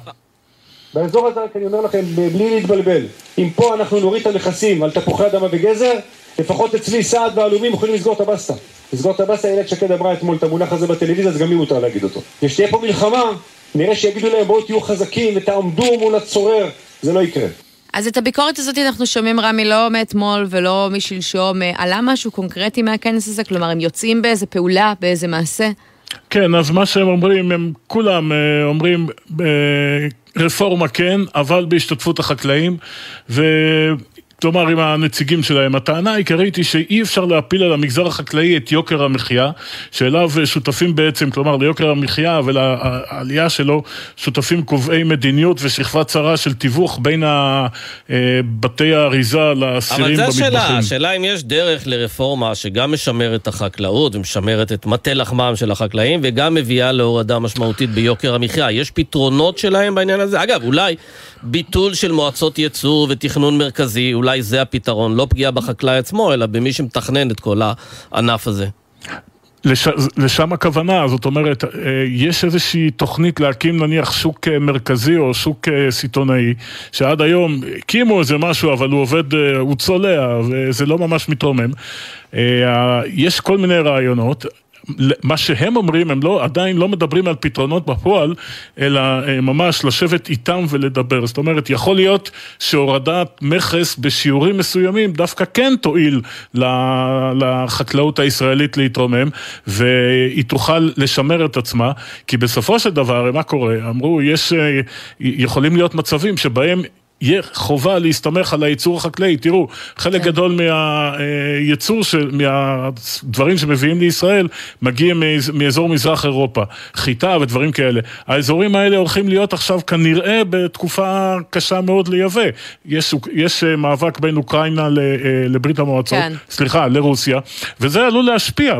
באזור הזה, רק אני אומר לכם, בלי להתבלבל, אם פה אנחנו נוריד את המכסים על תפוחי אדמה וגזר, לפחות אצלי סעד ועלומים יכולים לסגור את הבסטה. לסגור את הבסטה, איילת שקד אמרה אתמול את המונח הזה בטלוויזיה, אז גם לי מותר להגיד אותו. כשתהיה פה מלחמה, נראה שיגידו להם בואו תהיו חזקים ותעמדו מול הצורר, זה לא יקרה. אז את הביקורת הזאת אנחנו שומעים, רמי, לא מאתמול ולא משלשום. עלה משהו קונקרטי מהכנס הזה? כלומר, הם יוצאים באיזה פעולה, באיזה מעשה? כן, אז מה שהם אומרים, הם כולם אה, אומרים אה, רפורמה כן, אבל בהשתתפות החקלאים, ו... כלומר עם הנציגים שלהם. הטענה העיקרית היא שאי אפשר להפיל על המגזר החקלאי את יוקר המחיה, שאליו שותפים בעצם, כלומר ליוקר המחיה ולעלייה שלו, שותפים קובעי מדיניות ושכבה צרה של תיווך בין אה, בתי האריזה לאסירים במטבחים. אבל זו השאלה, השאלה אם יש דרך לרפורמה שגם משמרת את החקלאות ומשמרת את מטה לחמם של החקלאים וגם מביאה להורדה משמעותית ביוקר המחיה. יש פתרונות שלהם בעניין הזה? אגב, אולי ביטול של מועצות ייצור ותכנון מרכזי, אולי זה הפתרון, לא פגיעה בחקלאי עצמו, אלא במי שמתכנן את כל הענף הזה. לש, לשם הכוונה, זאת אומרת, אה, יש איזושהי תוכנית להקים נניח שוק אה, מרכזי או שוק אה, סיטונאי, שעד היום הקימו איזה משהו, אבל הוא עובד, הוא צולע, וזה לא ממש מתרומם. יש כל מיני רעיונות. מה שהם אומרים, הם לא, עדיין לא מדברים על פתרונות בפועל, אלא אה, ממש לשבת איתם ולדבר. זאת אומרת, יכול להיות שהורדת מכס בשיעורים מסוימים דווקא כן תועיל לחקלאות הישראלית להתרומם, והיא תוכל לשמר את עצמה, כי בסופו של דבר, מה קורה? אמרו, יש, אה, יכולים להיות מצבים שבהם יהיה חובה להסתמך על הייצור החקלאי. תראו, חלק כן. גדול מהייצור, של, מהדברים שמביאים לישראל, מגיע מאזור מזרח אירופה. חיטה ודברים כאלה. האזורים האלה הולכים להיות עכשיו כנראה בתקופה קשה מאוד לייבא. יש, יש אה, מאבק בין אוקראינה אה, לברית המועצות, כן. סליחה, לרוסיה, וזה עלול להשפיע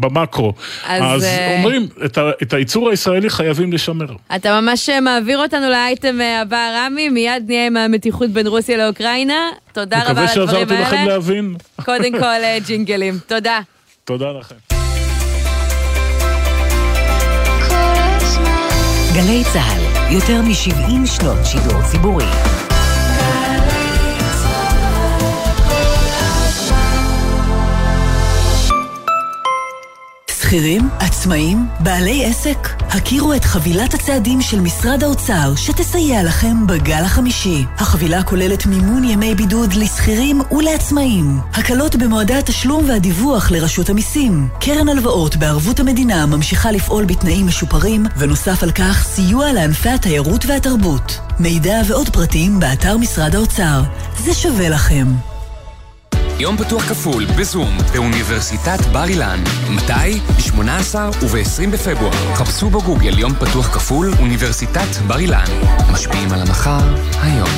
במקרו. אז, אז אה, אומרים, את, ה, את הייצור הישראלי חייבים לשמר. אתה ממש מעביר אותנו לאייטם הבא, רמי, מיד מיד נהיה עם המתיחות בין רוסיה לאוקראינה. תודה רבה על הדברים האלה. מקווה שעזרתי לכם להבין. קודם כל אה, ג'ינגלים. תודה. תודה לכם. גלי צה"ל, יותר מ-70 שנות שידור ציבורי. שכירים, עצמאים, בעלי עסק, הכירו את חבילת הצעדים של משרד האוצר שתסייע לכם בגל החמישי. החבילה כוללת מימון ימי בידוד לשכירים ולעצמאים, הקלות במועדי התשלום והדיווח לרשות המיסים, קרן הלוואות בערבות המדינה ממשיכה לפעול בתנאים משופרים, ונוסף על כך סיוע לענפי התיירות והתרבות. מידע ועוד פרטים באתר משרד האוצר. זה שווה לכם. יום פתוח כפול בזום באוניברסיטת בר אילן. מתי? ב-18 וב-20 בפברואר. חפשו בגוגל יום פתוח כפול אוניברסיטת בר אילן. משפיעים על המחר, היום.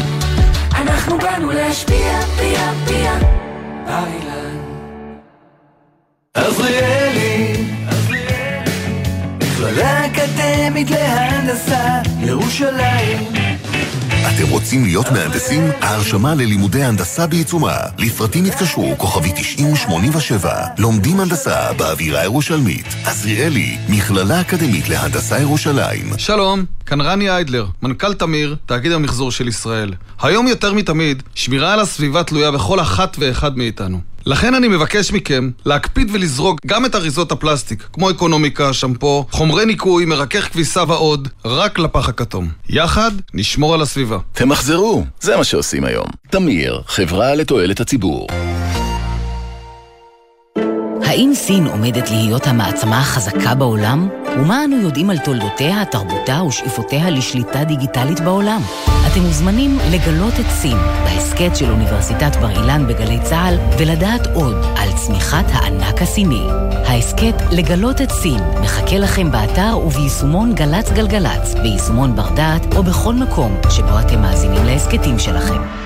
אנחנו באנו להשפיע, פיה, פיה, בר אילן. עזריאלי, מכללה אקדמית להנדסה, ירושלים אתם רוצים להיות מהנדסים? ההרשמה ללימודי הנדסה בעיצומה. לפרטים התקשרו, כוכבי 9087. לומדים הנדסה באווירה ירושלמית. עזריאלי, מכללה אקדמית להנדסה ירושלים. שלום, כאן רני איידלר, מנכ"ל תמיר, תאגיד המחזור של ישראל. היום יותר מתמיד, שמירה על הסביבה תלויה בכל אחת ואחד מאיתנו. לכן אני מבקש מכם להקפיד ולזרוק גם את אריזות הפלסטיק, כמו אקונומיקה, שמפו, חומרי ניקוי, מרכך כביסה ועוד, רק לפח הכתום. יחד נשמור על הסביבה. תמחזרו, זה מה שעושים היום. תמיר, חברה לתועלת הציבור. האם סין עומדת להיות המעצמה החזקה בעולם? ומה אנו יודעים על תולדותיה, תרבותה ושאיפותיה לשליטה דיגיטלית בעולם? אתם מוזמנים לגלות את סין בהסכת של אוניברסיטת בר אילן בגלי צה"ל ולדעת עוד על צמיחת הענק הסיני. ההסכת לגלות את סין מחכה לכם באתר וביישומון גל"צ גלגלצ, ביישומון בר דעת או בכל מקום שבו אתם מאזינים להסכתים שלכם.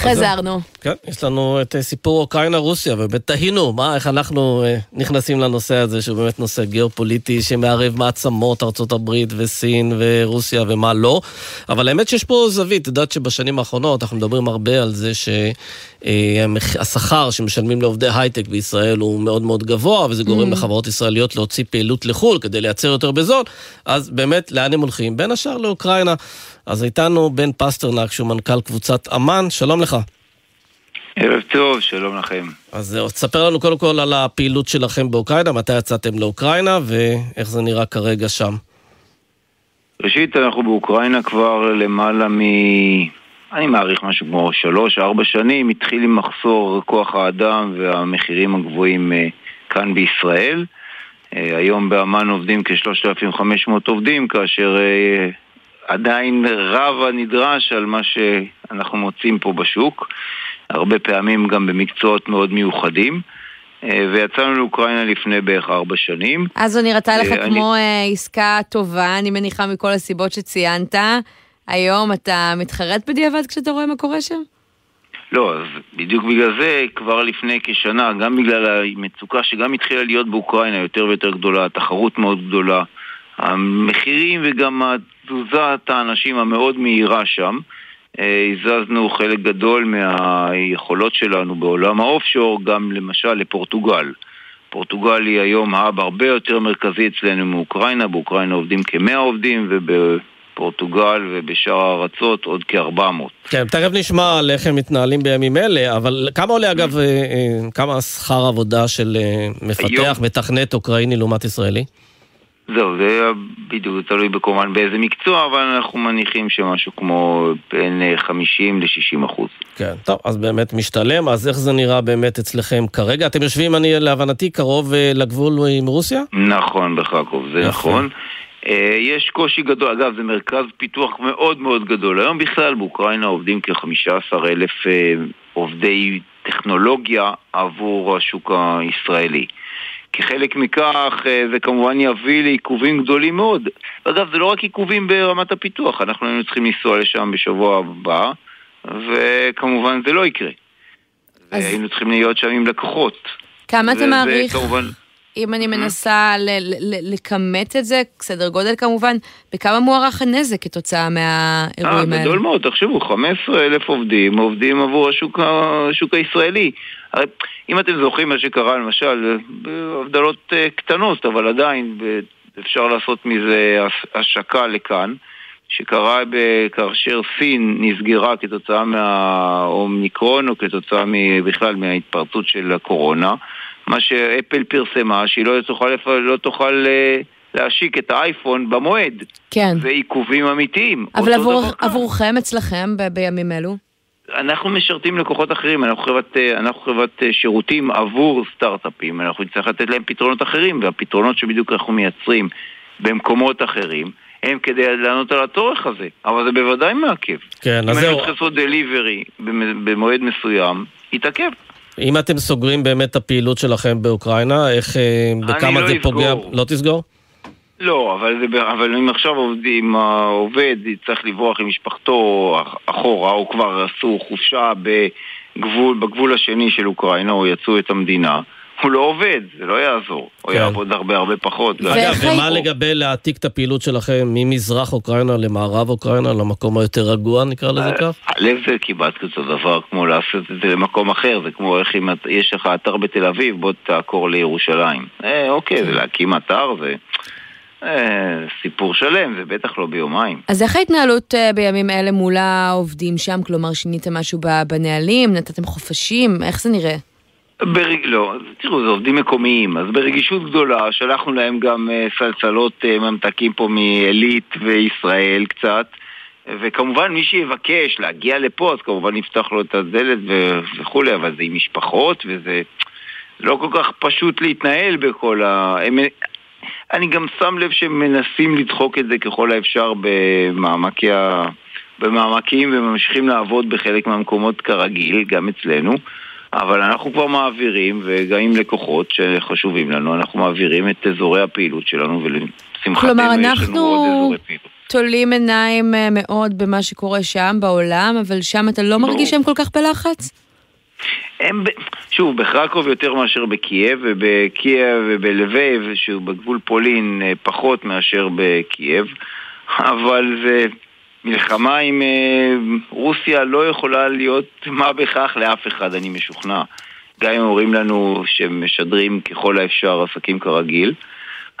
חזרנו. כן, יש לנו את אה, סיפור אוקראינה-רוסיה, ובאמת תהינו, מה, איך אנחנו אה, נכנסים לנושא הזה, שהוא באמת נושא גיאופוליטי שמערב מעצמות, ארה"ב וסין ורוסיה ומה לא. אבל האמת שיש פה זווית, את יודעת שבשנים האחרונות אנחנו מדברים הרבה על זה שהשכר אה, שמשלמים לעובדי הייטק בישראל הוא מאוד מאוד גבוה, וזה גורם mm. לחברות ישראליות להוציא פעילות לחו"ל כדי לייצר יותר בזול, אז באמת, לאן הם הולכים? בין השאר לאוקראינה. אז איתנו בן פסטרנק, שהוא מנכ"ל קבוצת אמ"ן, שלום לך. ערב טוב, שלום לכם. אז תספר לנו קודם כל על הפעילות שלכם באוקראינה, מתי יצאתם לאוקראינה ואיך זה נראה כרגע שם. ראשית, אנחנו באוקראינה כבר למעלה מ... אני מעריך משהו כמו שלוש-ארבע שנים, התחיל עם מחסור כוח האדם והמחירים הגבוהים אה, כאן בישראל. אה, היום באמ"ן עובדים כ-3,500 עובדים, כאשר אה, עדיין רב הנדרש על מה שאנחנו מוצאים פה בשוק, הרבה פעמים גם במקצועות מאוד מיוחדים. אה, ויצאנו לאוקראינה לפני בערך ארבע שנים. אז זו נראתה לך אני... כמו אה, עסקה טובה, אני מניחה מכל הסיבות שציינת. היום אתה מתחרט בדיעבד כשאתה רואה מה קורה שם? לא, אז בדיוק בגלל זה, כבר לפני כשנה, גם בגלל המצוקה שגם התחילה להיות באוקראינה יותר ויותר גדולה, תחרות מאוד גדולה, המחירים וגם תזוזת האנשים המאוד מהירה שם. אה, הזזנו חלק גדול מהיכולות שלנו בעולם האופשור גם למשל לפורטוגל. פורטוגל היא היום האב הרבה יותר מרכזי אצלנו מאוקראינה, באוקראינה עובדים כמאה עובדים ובפורטוגל ובשאר הארצות עוד כ-400. כן, תכף נשמע על איך הם מתנהלים בימים אלה, אבל כמה עולה אגב, אה, אה, כמה שכר עבודה של מפתח, היום- מתכנת אוקראיני לעומת ישראלי? זהו, זה בדיוק תלוי כמובן באיזה מקצוע, אבל אנחנו מניחים שמשהו כמו בין אה, 50 ל-60 אחוז. כן, טוב, אז באמת משתלם, אז איך זה נראה באמת אצלכם כרגע? אתם יושבים, אני להבנתי, קרוב אה, לגבול עם רוסיה? נכון, בחרקוב, זה. נכון. אה, יש קושי גדול, אגב, זה מרכז פיתוח מאוד מאוד גדול. היום בכלל באוקראינה עובדים כ-15 אלף אה, עובדי טכנולוגיה עבור השוק הישראלי. כחלק מכך אה, זה כמובן יביא לעיכובים גדולים מאוד. אגב, זה לא רק עיכובים ברמת הפיתוח, אנחנו היינו צריכים לנסוע לשם בשבוע הבא, וכמובן זה לא יקרה. אז- היינו צריכים להיות שם עם לקוחות. כמה אתה מעריך, כמובן... אם אני מנסה ל- ל- לכמת את זה, סדר גודל כמובן, בכמה מוערך הנזק כתוצאה אה, מהאירועים האלה? גדול מאוד, תחשבו, 15 אלף עובדים עובדים עבור השוק, הישראלי. הרי אם אתם זוכרים מה שקרה למשל, בהבדלות אה, קטנות, אבל עדיין אפשר לעשות מזה הש- השקה לכאן, שקרה כאשר סין נסגרה כתוצאה מהאומניקרון או כתוצאה בכלל מההתפרצות של הקורונה, מה שאפל פרסמה שהיא לא תוכל, לא תוכל אה, להשיק את האייפון במועד. כן. זה עיכובים אמיתיים. אבל עבור-. עבורכם, אצלכם, ב- בימים אלו? אנחנו משרתים לקוחות אחרים, אנחנו חברת, אה, אנחנו חברת אה, שירותים עבור סטארט-אפים, אנחנו נצטרך לתת להם פתרונות אחרים, והפתרונות שבדיוק אנחנו מייצרים במקומות אחרים הם כדי לענות על הצורך הזה, אבל זה בוודאי מעכב. כן, אם אז זהו. צריכים לעשות דליברי במועד מסוים, יתעכב. אם אתם סוגרים באמת את הפעילות שלכם באוקראינה, איך, אה, בכמה לא זה פוגע? אסגור. לא תסגור? לא, אבל, זה, אבל אם עכשיו עובדים, העובד יצטרך לברוח עם משפחתו אח- אחורה, או כבר עשו חופשה בגבול, בגבול השני של אוקראינה, או יצאו את המדינה, הוא לא עובד, זה לא יעזור. הוא כן. יעבוד הרבה הרבה פחות. אגב, ומה לגבי להעתיק את הפעילות שלכם ממזרח אוקראינה למערב אוקראינה, למקום היותר רגוע, נקרא לזה כך? הלב זה כמעט כזה דבר כמו לעשות את זה למקום אחר, זה כמו איך אם את- יש לך אתר בתל אביב, בוא תעקור לירושלים. אה, אוקיי, זה להקים אתר, זה אה, סיפור שלם, זה בטח לא ביומיים. אז איך ההתנהלות אה, בימים אלה מול העובדים שם? כלומר, שיניתם משהו ב- בנהלים? נתתם חופשים? איך זה נראה? ברג... לא, תראו, זה עובדים מקומיים, אז ברגישות גדולה שלחנו להם גם אה, סלסלות אה, ממתקים פה מעילית וישראל קצת, וכמובן מי שיבקש להגיע לפה, אז כמובן נפתח לו את הדלת. וכולי, אבל זה עם משפחות וזה לא כל כך פשוט להתנהל בכל ה... הם... אני גם שם לב שהם מנסים לדחוק את זה ככל האפשר במעמקי ה... במעמקים וממשיכים לעבוד בחלק מהמקומות כרגיל, גם אצלנו. אבל אנחנו כבר מעבירים, וגם עם לקוחות שחשובים לנו, אנחנו מעבירים את אזורי הפעילות שלנו, ולשמחתנו כלומר, יש לנו אנחנו עוד אזורי פעילות. תולים עיניים אה, מאוד במה שקורה שם, בעולם, אבל שם אתה לא מרגיש שהם כל כך בלחץ? הם, שוב, בחרקוב יותר מאשר בקייב, ובקייב ובלבייב, שהוא בגבול פולין, אה, פחות מאשר בקייב, אבל זה מלחמה עם אה, רוסיה לא יכולה להיות מה בכך לאף אחד, אני משוכנע. גם אם אומרים לנו שהם משדרים ככל האפשר עסקים כרגיל,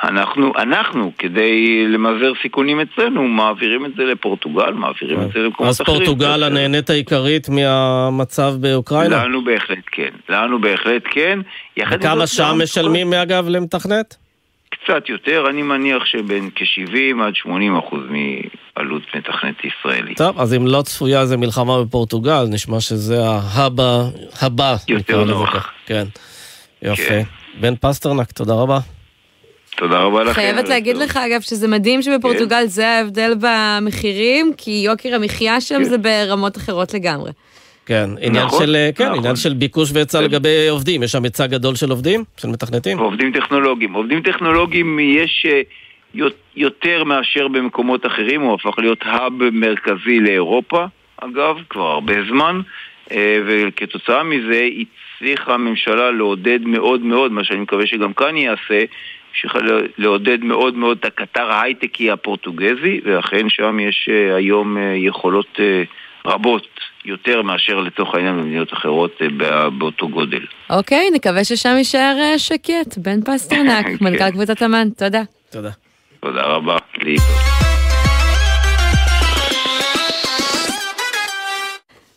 אנחנו, אנחנו, כדי למזער סיכונים אצלנו, מעבירים את זה לפורטוגל, מעבירים את זה למקומות אז אחרים. פורטוגל הנהנית העיקרית מהמצב באוקראינה? לנו בהחלט כן. לנו בהחלט כן. שם גם משלמים, אגב, למתכנת? קצת יותר, אני מניח שבין כ-70 עד 80 אחוז מעלות מתכנת ישראלי. טוב, אז אם לא צפויה איזה מלחמה בפורטוגל, נשמע שזה ההאב הבא, לזה נוח. כן. יפה. כן. בן פסטרנק, תודה רבה. תודה רבה לכם. חייבת להגיד לך, אגב, שזה מדהים שבפורטוגל זה ההבדל במחירים, כי יוקר המחיה שם זה ברמות אחרות לגמרי. כן, עניין נכון, של, כן, נכון. עניין של ביקוש והיצע לגבי עובדים. יש שם היצע גדול של עובדים? של מתכנתים? עובדים טכנולוגיים. עובדים טכנולוגיים יש אה, יותר מאשר במקומות אחרים, הוא הפך להיות האב מרכזי לאירופה, אגב, כבר הרבה זמן, אה, וכתוצאה מזה הצליחה הממשלה לעודד מאוד מאוד, מה שאני מקווה שגם כאן יעשה, לעודד מאוד מאוד את הקטר ההייטקי הפורטוגזי, ואכן שם יש אה, היום אה, יכולות רבות יותר מאשר לתוך העניין במדינות אחרות באותו גודל. אוקיי, נקווה ששם יישאר שקט. בן פסטרנק, כן. מנכ"ל קבוצת אמן, תודה. תודה. תודה רבה.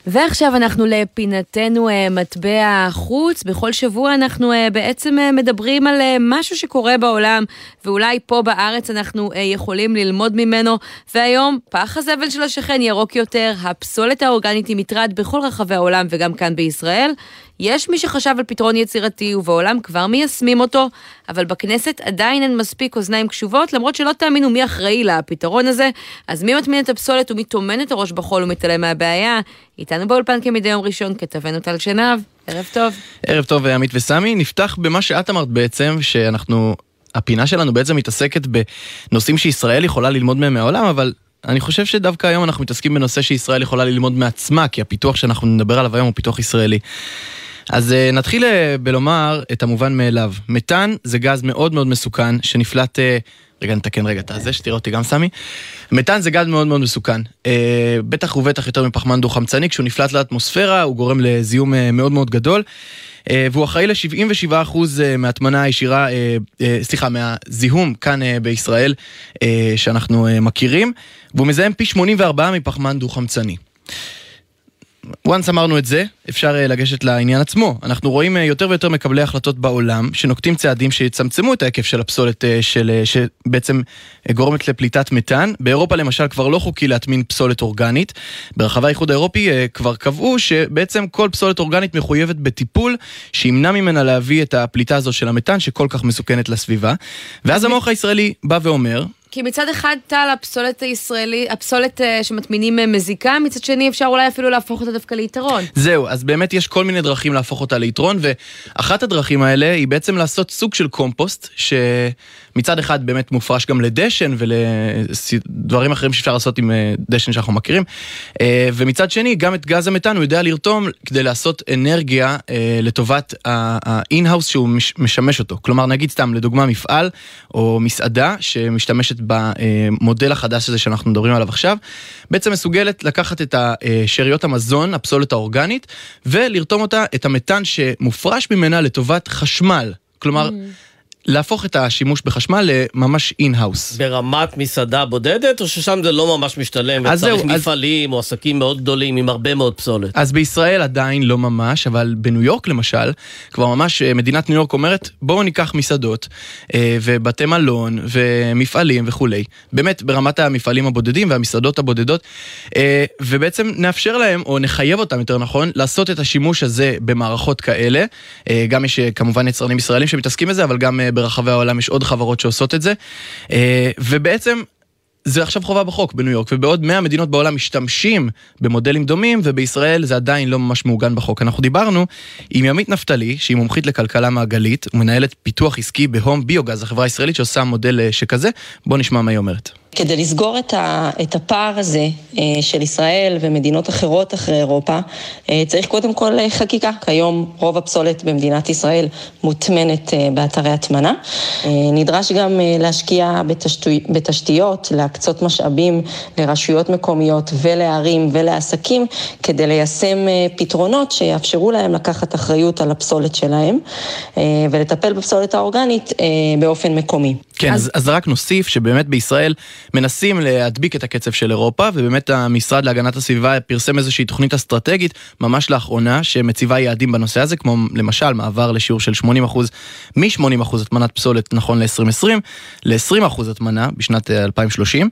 ועכשיו אנחנו לפינתנו אה, מטבע החוץ. בכל שבוע אנחנו אה, בעצם אה, מדברים על משהו שקורה בעולם, ואולי פה בארץ אנחנו יכולים ללמוד ממנו. והיום, פח הזבל של השכן ירוק יותר, הפסולת האורגנית היא מטרד בכל רחבי העולם וגם כאן בישראל. יש מי שחשב על פתרון יצירתי ובעולם כבר מיישמים אותו, אבל בכנסת עדיין אין מספיק אוזניים קשובות, למרות שלא תאמינו מי אחראי לפתרון הזה. אז מי מטמין את הפסולת ומי טומן את הראש בחול ומתעלם מהבעיה? איתנו באולפן כמדי יום ראשון כתבנו טל שנהב. ערב טוב. ערב טוב עמית וסמי, נפתח במה שאת אמרת בעצם, שאנחנו, הפינה שלנו בעצם מתעסקת בנושאים שישראל יכולה ללמוד מהם מהעולם, אבל אני חושב שדווקא היום אנחנו מתעסקים בנושא שישראל יכולה ללמוד מעצמה, כי הפיתוח שאנחנו נדבר עליו היום הוא פיתוח ישראלי. אז uh, נתחיל uh, בלומר את המובן מאליו. מתאן זה גז מאוד מאוד מסוכן, שנפלט... Uh, רגע, נתקן רגע את הזה, שתראה אותי גם סמי. מתאן זה גז מאוד מאוד מסוכן. Uh, בטח ובטח יותר מפחמן דו-חמצני, כשהוא נפלט לאטמוספירה הוא גורם לזיהום uh, מאוד מאוד גדול. Uh, והוא אחראי ל-77% מההטמנה הישירה, uh, uh, סליחה, מהזיהום כאן בישראל שאנחנו מכירים, והוא מזהם פי 84 מפחמן דו-חמצני. Once אמרנו את זה, אפשר אה, לגשת לעניין עצמו. אנחנו רואים אה, יותר ויותר מקבלי החלטות בעולם שנוקטים צעדים שיצמצמו את ההיקף של הפסולת אה, של, שבעצם גורמת לפליטת מתאן. באירופה למשל כבר לא חוקי להטמין פסולת אורגנית. ברחבי האיחוד האירופי כבר קבעו שבעצם כל פסולת אורגנית מחויבת בטיפול שימנע ממנה להביא את הפליטה הזו של המתאן שכל כך מסוכנת לסביבה. ואז המוח הישראלי בא ואומר, כי מצד אחד, טל, הפסולת הישראלי, הפסולת uh, שמטמינים uh, מזיקה, מצד שני אפשר אולי אפילו להפוך אותה דווקא ליתרון. זהו, אז באמת יש כל מיני דרכים להפוך אותה ליתרון, ואחת הדרכים האלה היא בעצם לעשות סוג של קומפוסט, שמצד אחד באמת מופרש גם לדשן ולדברים אחרים שאפשר לעשות עם uh, דשן שאנחנו מכירים, uh, ומצד שני, גם את גז המתאן הוא יודע לרתום כדי לעשות אנרגיה uh, לטובת ה-in-house שהוא מש, משמש אותו. כלומר, נגיד סתם, לדוגמה, מפעל או מסעדה שמשתמשת במודל החדש הזה שאנחנו מדברים עליו עכשיו, בעצם מסוגלת לקחת את שאריות המזון, הפסולת האורגנית, ולרתום אותה, את המתאן שמופרש ממנה לטובת חשמל. כלומר, mm. להפוך את השימוש בחשמל לממש in-house. ברמת מסעדה בודדת, או ששם זה לא ממש משתלם, וצריך זהו, מפעלים אז... או עסקים מאוד גדולים עם הרבה מאוד פסולת? אז בישראל עדיין לא ממש, אבל בניו יורק למשל, כבר ממש אה, מדינת ניו יורק אומרת, בואו ניקח מסעדות, אה, ובתי מלון, ומפעלים וכולי, באמת ברמת המפעלים הבודדים והמסעדות הבודדות, אה, ובעצם נאפשר להם, או נחייב אותם יותר נכון, לעשות את השימוש הזה במערכות כאלה. גם יש כמובן יצרנים ישראלים שמתעסקים בזה, אבל גם ברחבי העולם יש עוד חברות שעושות את זה. אה, ובעצם זה עכשיו חובה בחוק בניו יורק, ובעוד 100 מדינות בעולם משתמשים במודלים דומים, ובישראל זה עדיין לא ממש מעוגן בחוק. אנחנו דיברנו עם ימית נפתלי, שהיא מומחית לכלכלה מעגלית, ומנהלת פיתוח עסקי בהום ביוגז, החברה הישראלית שעושה מודל אה, שכזה. בוא נשמע מה היא אומרת. כדי לסגור את, ה, את הפער הזה אה, של ישראל ומדינות אחרות אחרי אירופה, אה, צריך קודם כל אה, חקיקה. כיום רוב הפסולת במדינת ישראל מוטמנת באתרי הטמנה. נדרש גם להשקיע בתשתי, בתשתיות, להקצות משאבים לרשויות מקומיות ולערים ולעסקים, כדי ליישם פתרונות שיאפשרו להם לקחת אחריות על הפסולת שלהם ולטפל בפסולת האורגנית באופן מקומי. כן, אז, אז רק נוסיף שבאמת בישראל מנסים להדביק את הקצב של אירופה, ובאמת המשרד להגנת הסביבה פרסם איזושהי תוכנית אסטרטגית ממש לאחרונה, שמציבה יעדים בנושא הזה, כמו למשל מעבר לשיעור של 80%, מ-80% הטמנת פסולת נכון ל-2020, ל-20% הטמנה בשנת 2030.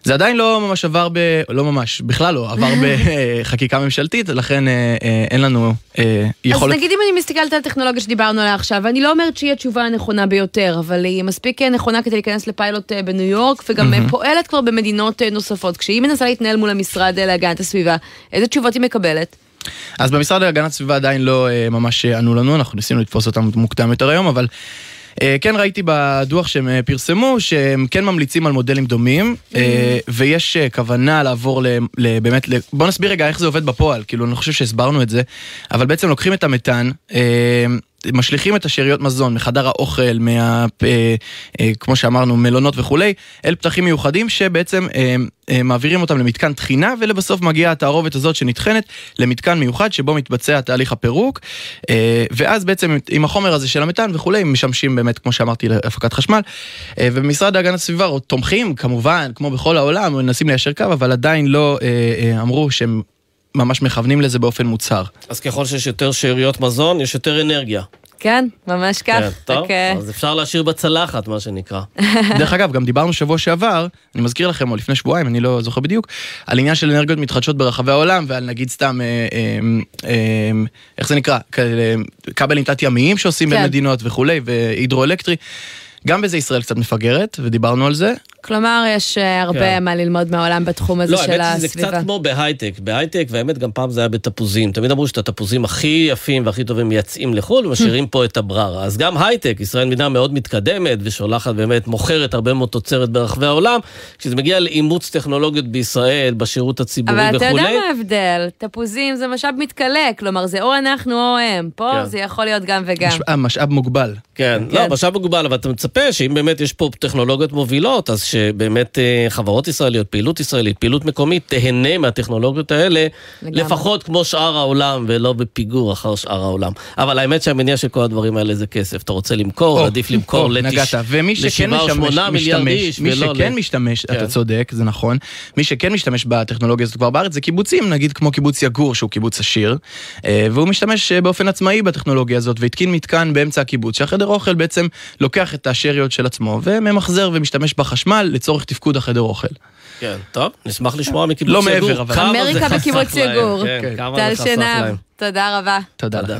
אה, זה עדיין לא ממש עבר ב... לא ממש, בכלל לא, עבר בחקיקה ממשלתית, לכן אה, אה, אין לנו אה, יכולת... אז נגיד אם אני מסתכלת על הטכנולוגיה שדיברנו עליה עכשיו, אני לא אומרת שהיא התשובה הנכונה ביותר, אבל היא מספיק נכונה כדי להיכנס לפיילוט אה, בניו יורק, וגם mm-hmm. פועלת כבר במדינות אה, נוספות. כשהיא מנסה להתנהל מול המשרד אה, להגנת הסביבה, איזה תשובות היא מקבלת? אז במשרד להגנת הסביבה עדיין לא אה, ממש ענו לנו, אנחנו ניסינו לתפוס אותם מוקדם יותר היום, אבל... אה, כן ראיתי בדוח שהם אה, פרסמו שהם כן ממליצים על מודלים דומים, אה, ויש כוונה לעבור באמת, בוא נסביר רגע איך זה עובד בפועל, כאילו אני חושב שהסברנו את זה, אבל בעצם לוקחים את המתאן, משליכים את השאריות מזון מחדר האוכל, מה, אה, אה, כמו שאמרנו, מלונות וכולי, אל פתחים מיוחדים שבעצם אה, מעבירים אותם למתקן טחינה, ולבסוף מגיעה התערובת הזאת שנטחנת למתקן מיוחד שבו מתבצע תהליך הפירוק, ואז בעצם עם החומר הזה של המתאן וכולי, משמשים באמת, כמו שאמרתי, להפקת חשמל. ובמשרד להגנת הסביבה תומכים, כמובן, כמו בכל העולם, מנסים ליישר קו, אבל עדיין לא אמרו שהם... ממש מכוונים לזה באופן מוצהר. אז ככל שיש יותר שאריות מזון, יש יותר אנרגיה. כן, ממש כך. כן, טוב, רק, אה, אז אפשר להשאיר בצלחת, מה שנקרא. דרך אגב, גם דיברנו שבוע שעבר, אני מזכיר לכם, או לפני שבועיים, אני לא זוכר בדיוק, על עניין של אנרגיות מתחדשות ברחבי העולם, ועל נגיד סתם, אה, אה, אה, איך זה נקרא? כבלים תת-ימיים שעושים כן. מדינות וכולי, והידרואלקטרי. גם בזה ישראל קצת מפגרת, ודיברנו על זה. כלומר, יש אה, הרבה כן. מה ללמוד מהעולם בתחום הזה לא, של האמת שזה הסביבה. קצת כמו בהייטק. בהייטק, והאמת גם פעם זה היה בתפוזים. תמיד אמרו שאת התפוזים הכי יפים והכי טובים מייצאים לחו"ל ומשאירים פה את הבררה. אז גם הייטק, ישראל מדינה מאוד מתקדמת ושולחת באמת, מוכרת הרבה מאוד תוצרת ברחבי העולם. כשזה מגיע לאימוץ טכנולוגיות בישראל, בשירות הציבורי אבל וכולי. אתה יודע מה ההבדל? תפוזים זה משאב מתכלה, כלומר זה או אנחנו או הם. פה כן. זה יכול להיות גם וגם. משאב, משאב מוגבל. כן, לא, משאב מוגבל, אבל אתה מצפה שאם באמת יש פה טכנולוגיות מובילות, אז שבאמת אה, חברות ישראליות, פעילות ישראלית, פעילות מקומית, תהנה מהטכנולוגיות האלה, לגמרי. לפחות כמו שאר העולם, ולא בפיגור אחר שאר העולם. אבל האמת שהמניע של כל הדברים האלה זה כסף. אתה רוצה למכור, או, עדיף למכור או, לתש- ומי שכן משתמש, משתמש, מי שכן משתמש, כן. אתה צודק, זה נכון, מי שכן משתמש בטכנולוגיה הזאת כבר בארץ זה קיבוצים, נגיד כמו קיבוץ יגור שהוא קיבוץ עשיר, אה, והוא משתמש אה, באופן עצמאי בטכנולוגיה הזאת והתקין מתקן באמצע הקיבוץ, שהחדר אוכל בעצם לוקח את השאריות של עצמו וממחזר ומשתמש בחשמל לצורך תפקוד החדר אוכל. כן, טוב, נשמח לשמוע מקיבוץ לא יגור. מעבר, אבל- אמריקה בקיבוץ יגור. כן, כמה טל שנהב, להם. תודה רבה. תודה לכם.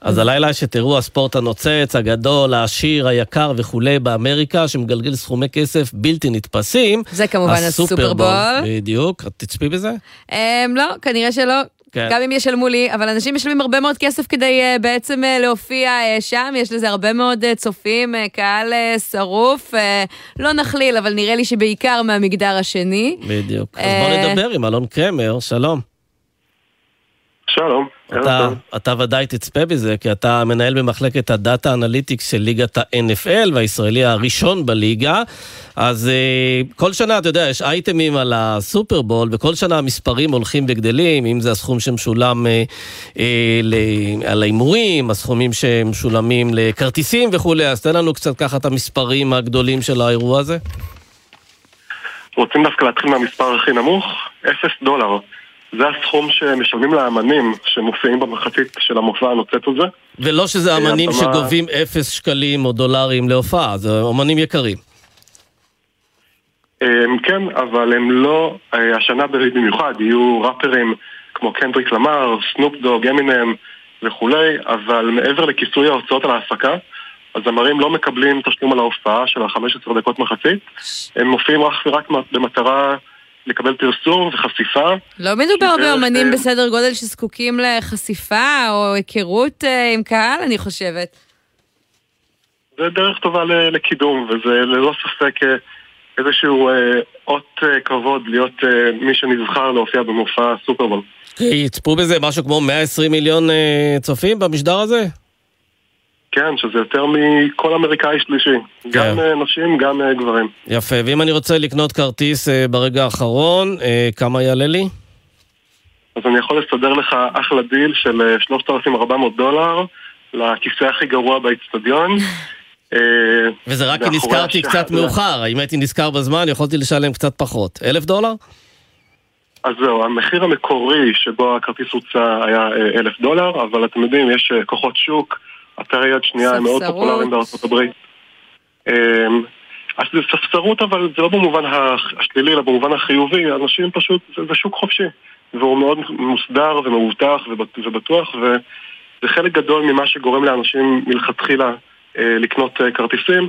אז הלילה יש את אירוע הספורט הנוצץ, הגדול, העשיר, היקר וכולי באמריקה, שמגלגל סכומי כסף בלתי נתפסים. זה כמובן הסופרבול. בדיוק, את תצפי בזה? אמ, לא, כנראה שלא. כן. גם אם ישלמו לי, אבל אנשים משלמים הרבה מאוד כסף כדי uh, בעצם uh, להופיע uh, שם, יש לזה הרבה מאוד uh, צופים, uh, קהל uh, שרוף, uh, לא נכליל, אבל נראה לי שבעיקר מהמגדר השני. בדיוק. אז אה, בוא נדבר עם אלון קרמר, שלום. שלום. אתה, אתה ודאי תצפה בזה, כי אתה מנהל במחלקת הדאטה אנליטיקס של ליגת ה-NFL והישראלי הראשון בליגה. אז uh, כל שנה, אתה יודע, יש אייטמים על הסופרבול, וכל שנה המספרים הולכים וגדלים, אם זה הסכום שמשולם uh, uh, ל- על ההימורים, הסכומים שמשולמים לכרטיסים וכולי, אז תן לנו קצת ככה את המספרים הגדולים של האירוע הזה. רוצים דווקא להתחיל מהמספר הכי נמוך? אפס דולר. זה הסכום שמשלמים לאמנים שמופיעים במחצית של המופע הנוצץ הזה. ולא שזה אמנים הבמה- שגובים אפס שקלים או דולרים להופעה, זה אמנים יקרים. הם כן, אבל הם לא, אה, השנה במיוחד יהיו ראפרים כמו קנדריק למר, סנופ דוג, אמינם וכולי, אבל מעבר לכיסוי ההוצאות על ההפקה, הזמרים לא מקבלים תשלום על ההופעה של ה-15 דקות מחצית, הם מופיעים אך ורק במטרה לקבל פרסום וחשיפה. לא מדובר באמנים אה, בסדר גודל שזקוקים לחשיפה או היכרות אה, עם קהל, אני חושבת. זה דרך טובה לקידום, וזה ללא ספק אה, איזשהו אות כבוד להיות מי שנבחר להופיע במופע סופרבול. יצפו בזה משהו כמו 120 מיליון צופים במשדר הזה? כן, שזה יותר מכל אמריקאי שלישי. גם אה, נשים, גם אה, גברים. יפה, ואם אני רוצה לקנות כרטיס אה, ברגע האחרון, כמה יעלה לי? אז אני יכול לסדר לך אחלה דיל של אה, 3,400 דולר לכיסא הכי גרוע באיצטדיון. אה, וזה רק כי נזכרתי. קצת מאוחר, אם הייתי נזכר בזמן יכולתי לשלם קצת פחות. אלף דולר? אז זהו, המחיר המקורי שבו הכרטיס הוצע היה אלף דולר, אבל אתם יודעים, יש כוחות שוק, אתרי יד שנייה הם מאוד ספסרות. פופולריים בארצות הברית. אה, אז זה ספסרות, אבל זה לא במובן השלילי, אלא במובן החיובי, אנשים פשוט, זה, שוק חופשי, והוא מאוד מוסדר ומאובטח ובט- ובטוח, וזה חלק גדול ממה שגורם לאנשים מלכתחילה אה, לקנות אה, כרטיסים.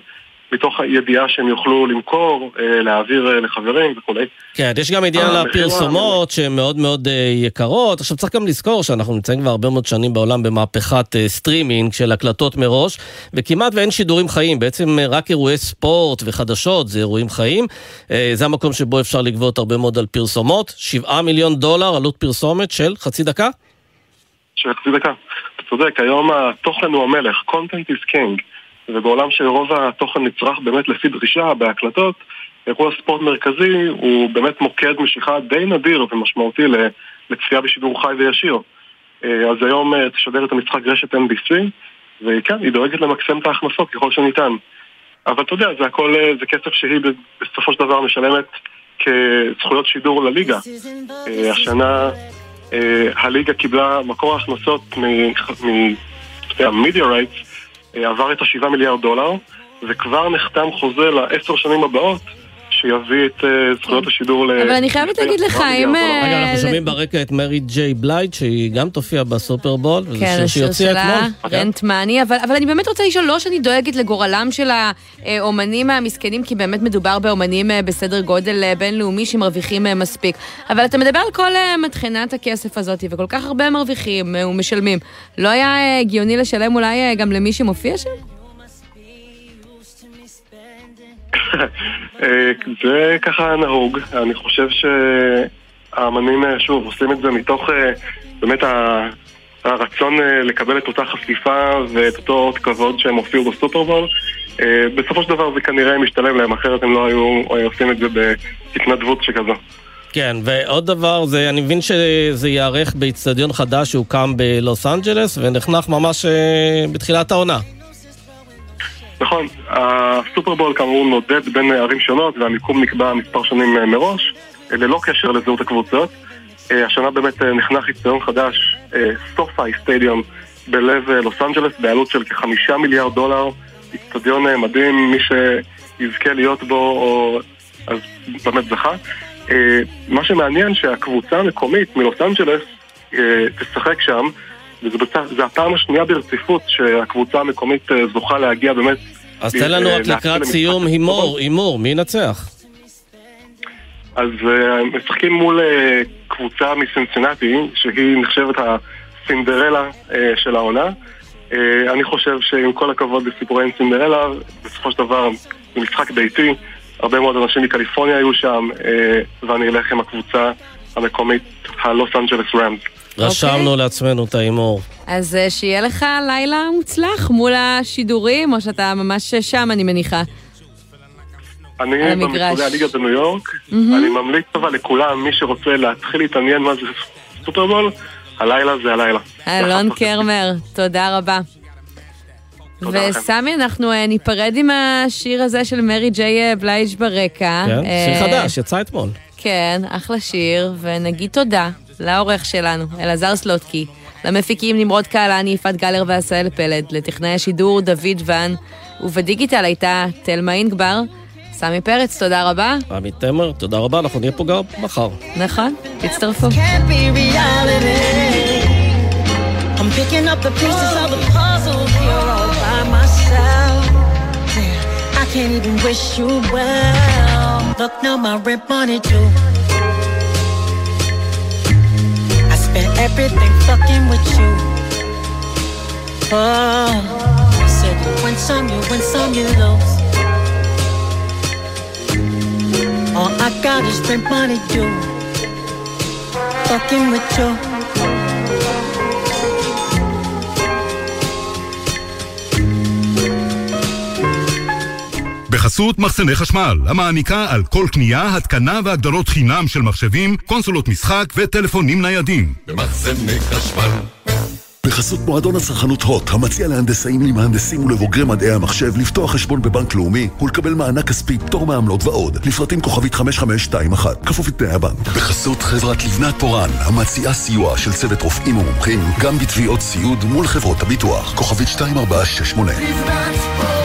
מתוך הידיעה שהם יוכלו למכור, אה, להעביר אה, לחברים וכולי. כן, יש גם עניין לפרסומות שהן מאוד מאוד אה, יקרות. עכשיו צריך גם לזכור שאנחנו נמצאים כבר הרבה מאוד שנים בעולם במהפכת סטרימינג של הקלטות מראש, וכמעט ואין שידורים חיים, בעצם רק אירועי ספורט וחדשות זה אירועים חיים. זה המקום שבו אפשר לגבות הרבה מאוד על פרסומות. 7 מיליון דולר עלות פרסומת של חצי דקה? של חצי דקה. אתה צודק, היום התוכן הוא המלך, content is king, ובעולם שרוב התוכן נצרך באמת לפי דרישה בהקלטות, אירוע ספורט מרכזי הוא באמת מוקד משיכה די נדיר ומשמעותי לצפייה בשידור חי וישיר. אה, אז היום אה, תשדר את המשחק רשת NBC, וכן, היא דואגת למקסם את ההכנסות ככל שניתן. אבל אתה יודע, זה הכל, אה, זה כסף שהיא בסופו של דבר משלמת כזכויות שידור לליגה. השנה הליגה קיבלה מקור ההכנסות מהמידיה רייטס, עבר את השבעה מיליארד דולר, וכבר נחתם חוזה לעשר שנים הבאות. שיביא את אה, זכויות השידור ל... אבל אני חייבת להגיד לך, אם... אה, רגע, אנחנו שומעים ברקע את מרי ג'יי בלייד, שהיא גם תופיע בסופרבול, וזה כן, שיר שהיא השיר הוציאה שלה, אתמול. רנט מאני, אבל, אבל אני באמת רוצה לשאול, לא שאני דואגת לגורלם של האומנים המסכנים, כי באמת מדובר באומנים אה, בסדר גודל אה, בינלאומי שמרוויחים אה, מספיק. אבל אתה מדבר על כל אה, מטחנת הכסף הזאת, וכל כך הרבה מרוויחים אה, ומשלמים. לא היה אה, הגיוני לשלם אולי אה, גם למי שמופיע שם? זה ככה נהוג, אני חושב שהאמנים, אה, שוב, עושים את זה מתוך אה, באמת הרצון אה, לקבל את אותה חשיפה ואת אותו אות כבוד שהם הופיעו בסופרבול. בסופו של דבר זה כנראה משתלם להם, אחרת הם לא היו עושים את זה בהתנדבות שכזו. כן, ועוד דבר, זה, אני מבין שזה ייערך באיצטדיון חדש שהוקם בלוס אנג'לס, ונחנך ממש בתחילת העונה. נכון, הסופרבול כאמור נודד בין ערים שונות והמיקום נקבע מספר שנים אה, מראש, אה, ללא קשר לזהות הקבוצות. אה, השנה באמת נחנך איצטדיון חדש, סופאי סטדיום, בלב לוס אנג'לס, בעלות של כחמישה מיליארד דולר. איצטדיון מדהים, מי שיזכה להיות בו, או... אז באמת זכה. מה שמעניין שהקבוצה המקומית מלוס אנג'לס תשחק שם, וזה הפעם השנייה ברציפות שהקבוצה המקומית זוכה להגיע באמת... אז תן לנו אה, רק לקראת סיום הימור, הימור, מי ינצח? אז אה, משחקים מול אה, קבוצה מסינסינטי, שהיא נחשבת הסינדרלה של העונה. אני חושב שעם כל הכבוד לסיפורי סינדרלה, בסופו של דבר זה משחק ביתי, הרבה מאוד אנשים מקליפורניה היו שם, ואני אלך עם הקבוצה המקומית, הלוס אנג'לס רמס. רשמנו לעצמנו את ההימור. אז אה, שיהיה לך לילה מוצלח מול השידורים, או שאתה ממש שם, אני מניחה. אני. במשרדי הליגה בניו יורק, מהמם. אני ממליץ אבל לכולם, מי שרוצה להתחיל להתעניין מה זה סופרבול, הלילה זה הלילה. אלון קרמר, תודה רבה. וסמי, אנחנו אה, ניפרד עם השיר הזה של מרי ג'יי אה, בלייג' ברקע. כן, אה, שיר חדש, יצא אתמול. כן, אחלה שיר, ונגיד תודה לעורך שלנו, אלעזר סלוטקי, למפיקים נמרוד קהלני, יפעת גלר ועשהאל פלד, לטכנאי השידור דוד ון, ובדיגיטל הייתה תלמה אינגבר. סמי פרץ, תודה רבה. עמית תמר, תודה רבה, אנחנו נהיה פה גם מחר. נכון, תצטרפו. can't be reality. I'm picking up the pieces of the puzzle here all by myself. Yeah, I can't even wish you well. Look now, my rent money too. Spent everything fucking with you. Oh, said you win some, you win some, you lose. All I got is rent money due. Fucking with you. בחסות מחסני חשמל, המעניקה על כל קנייה, התקנה והגדלות חינם של מחשבים, קונסולות משחק וטלפונים ניידים. במחסני חשמל. בחסות מועדון הצרכנות הוט, המציע להנדסאים, למהנדסים ולבוגרי מדעי המחשב לפתוח חשבון בבנק לאומי ולקבל מענק כספי, פטור מעמלות ועוד. לפרטים כוכבית 5521, כפוף לתנאי הבנק. בחסות חברת לבנת פורן, המציעה סיוע של צוות רופאים ומומחים, גם בתביעות סיעוד מול חברות הביטוח. כוכבית 2468.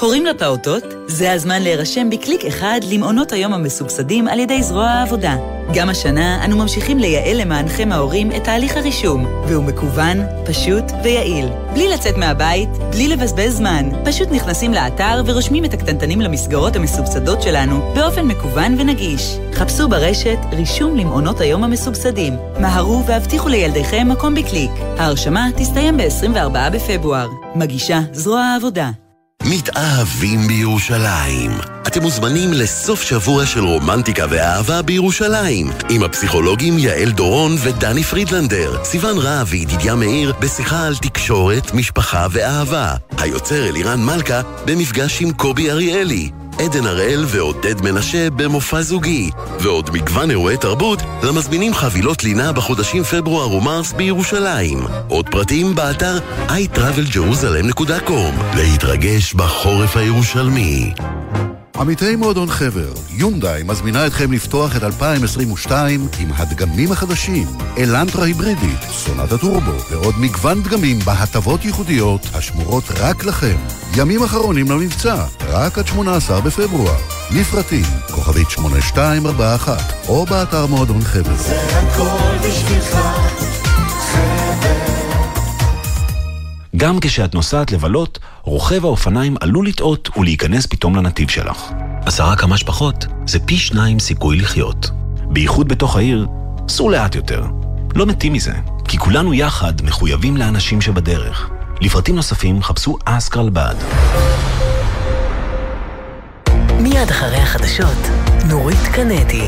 הורים לפעוטות, זה הזמן להירשם בקליק אחד למעונות היום המסובסדים על ידי זרוע העבודה. גם השנה אנו ממשיכים לייעל למענכם ההורים את תהליך הרישום, והוא מקוון, פשוט ויעיל. בלי לצאת מהבית, בלי לבזבז זמן. פשוט נכנסים לאתר ורושמים את הקטנטנים למסגרות המסובסדות שלנו באופן מקוון ונגיש. חפשו ברשת רישום למעונות היום המסובסדים. מהרו והבטיחו לילדיכם מקום בקליק. ההרשמה תסתיים ב-24 בפברואר. מגישה זרוע העבודה. מתאהבים בירושלים. אתם מוזמנים לסוף שבוע של רומנטיקה ואהבה בירושלים, עם הפסיכולוגים יעל דורון ודני פרידלנדר, סיון רהב וידידיה מאיר בשיחה על תקשורת, משפחה ואהבה. היוצר אלירן מלכה במפגש עם קובי אריאלי. עדן הראל ועודד מנשה במופע זוגי, ועוד מגוון אירועי תרבות למזמינים חבילות לינה בחודשים פברואר ומרס בירושלים. עוד פרטים באתר iTravelJerusalem.com להתרגש בחורף הירושלמי. עמיתי מועדון חבר, יונדאי מזמינה אתכם לפתוח את 2022 עם הדגמים החדשים, אלנטרה היברידית, סונת הטורבו ועוד מגוון דגמים בהטבות ייחודיות השמורות רק לכם. ימים אחרונים למבצע, רק עד 18 בפברואר. לפרטים, כוכבית 8241, או באתר מועדון חבר. זה הכל בשבילך, גם כשאת נוסעת לבלות, רוכב האופניים עלול לטעות ולהיכנס פתאום לנתיב שלך. עשרה כמה שפחות זה פי שניים סיכוי לחיות. בייחוד בתוך העיר, סעו לאט יותר. לא מתים מזה, כי כולנו יחד מחויבים לאנשים שבדרך. לפרטים נוספים חפשו אסק רלב"ד. מיד אחרי החדשות, נורית קנטי.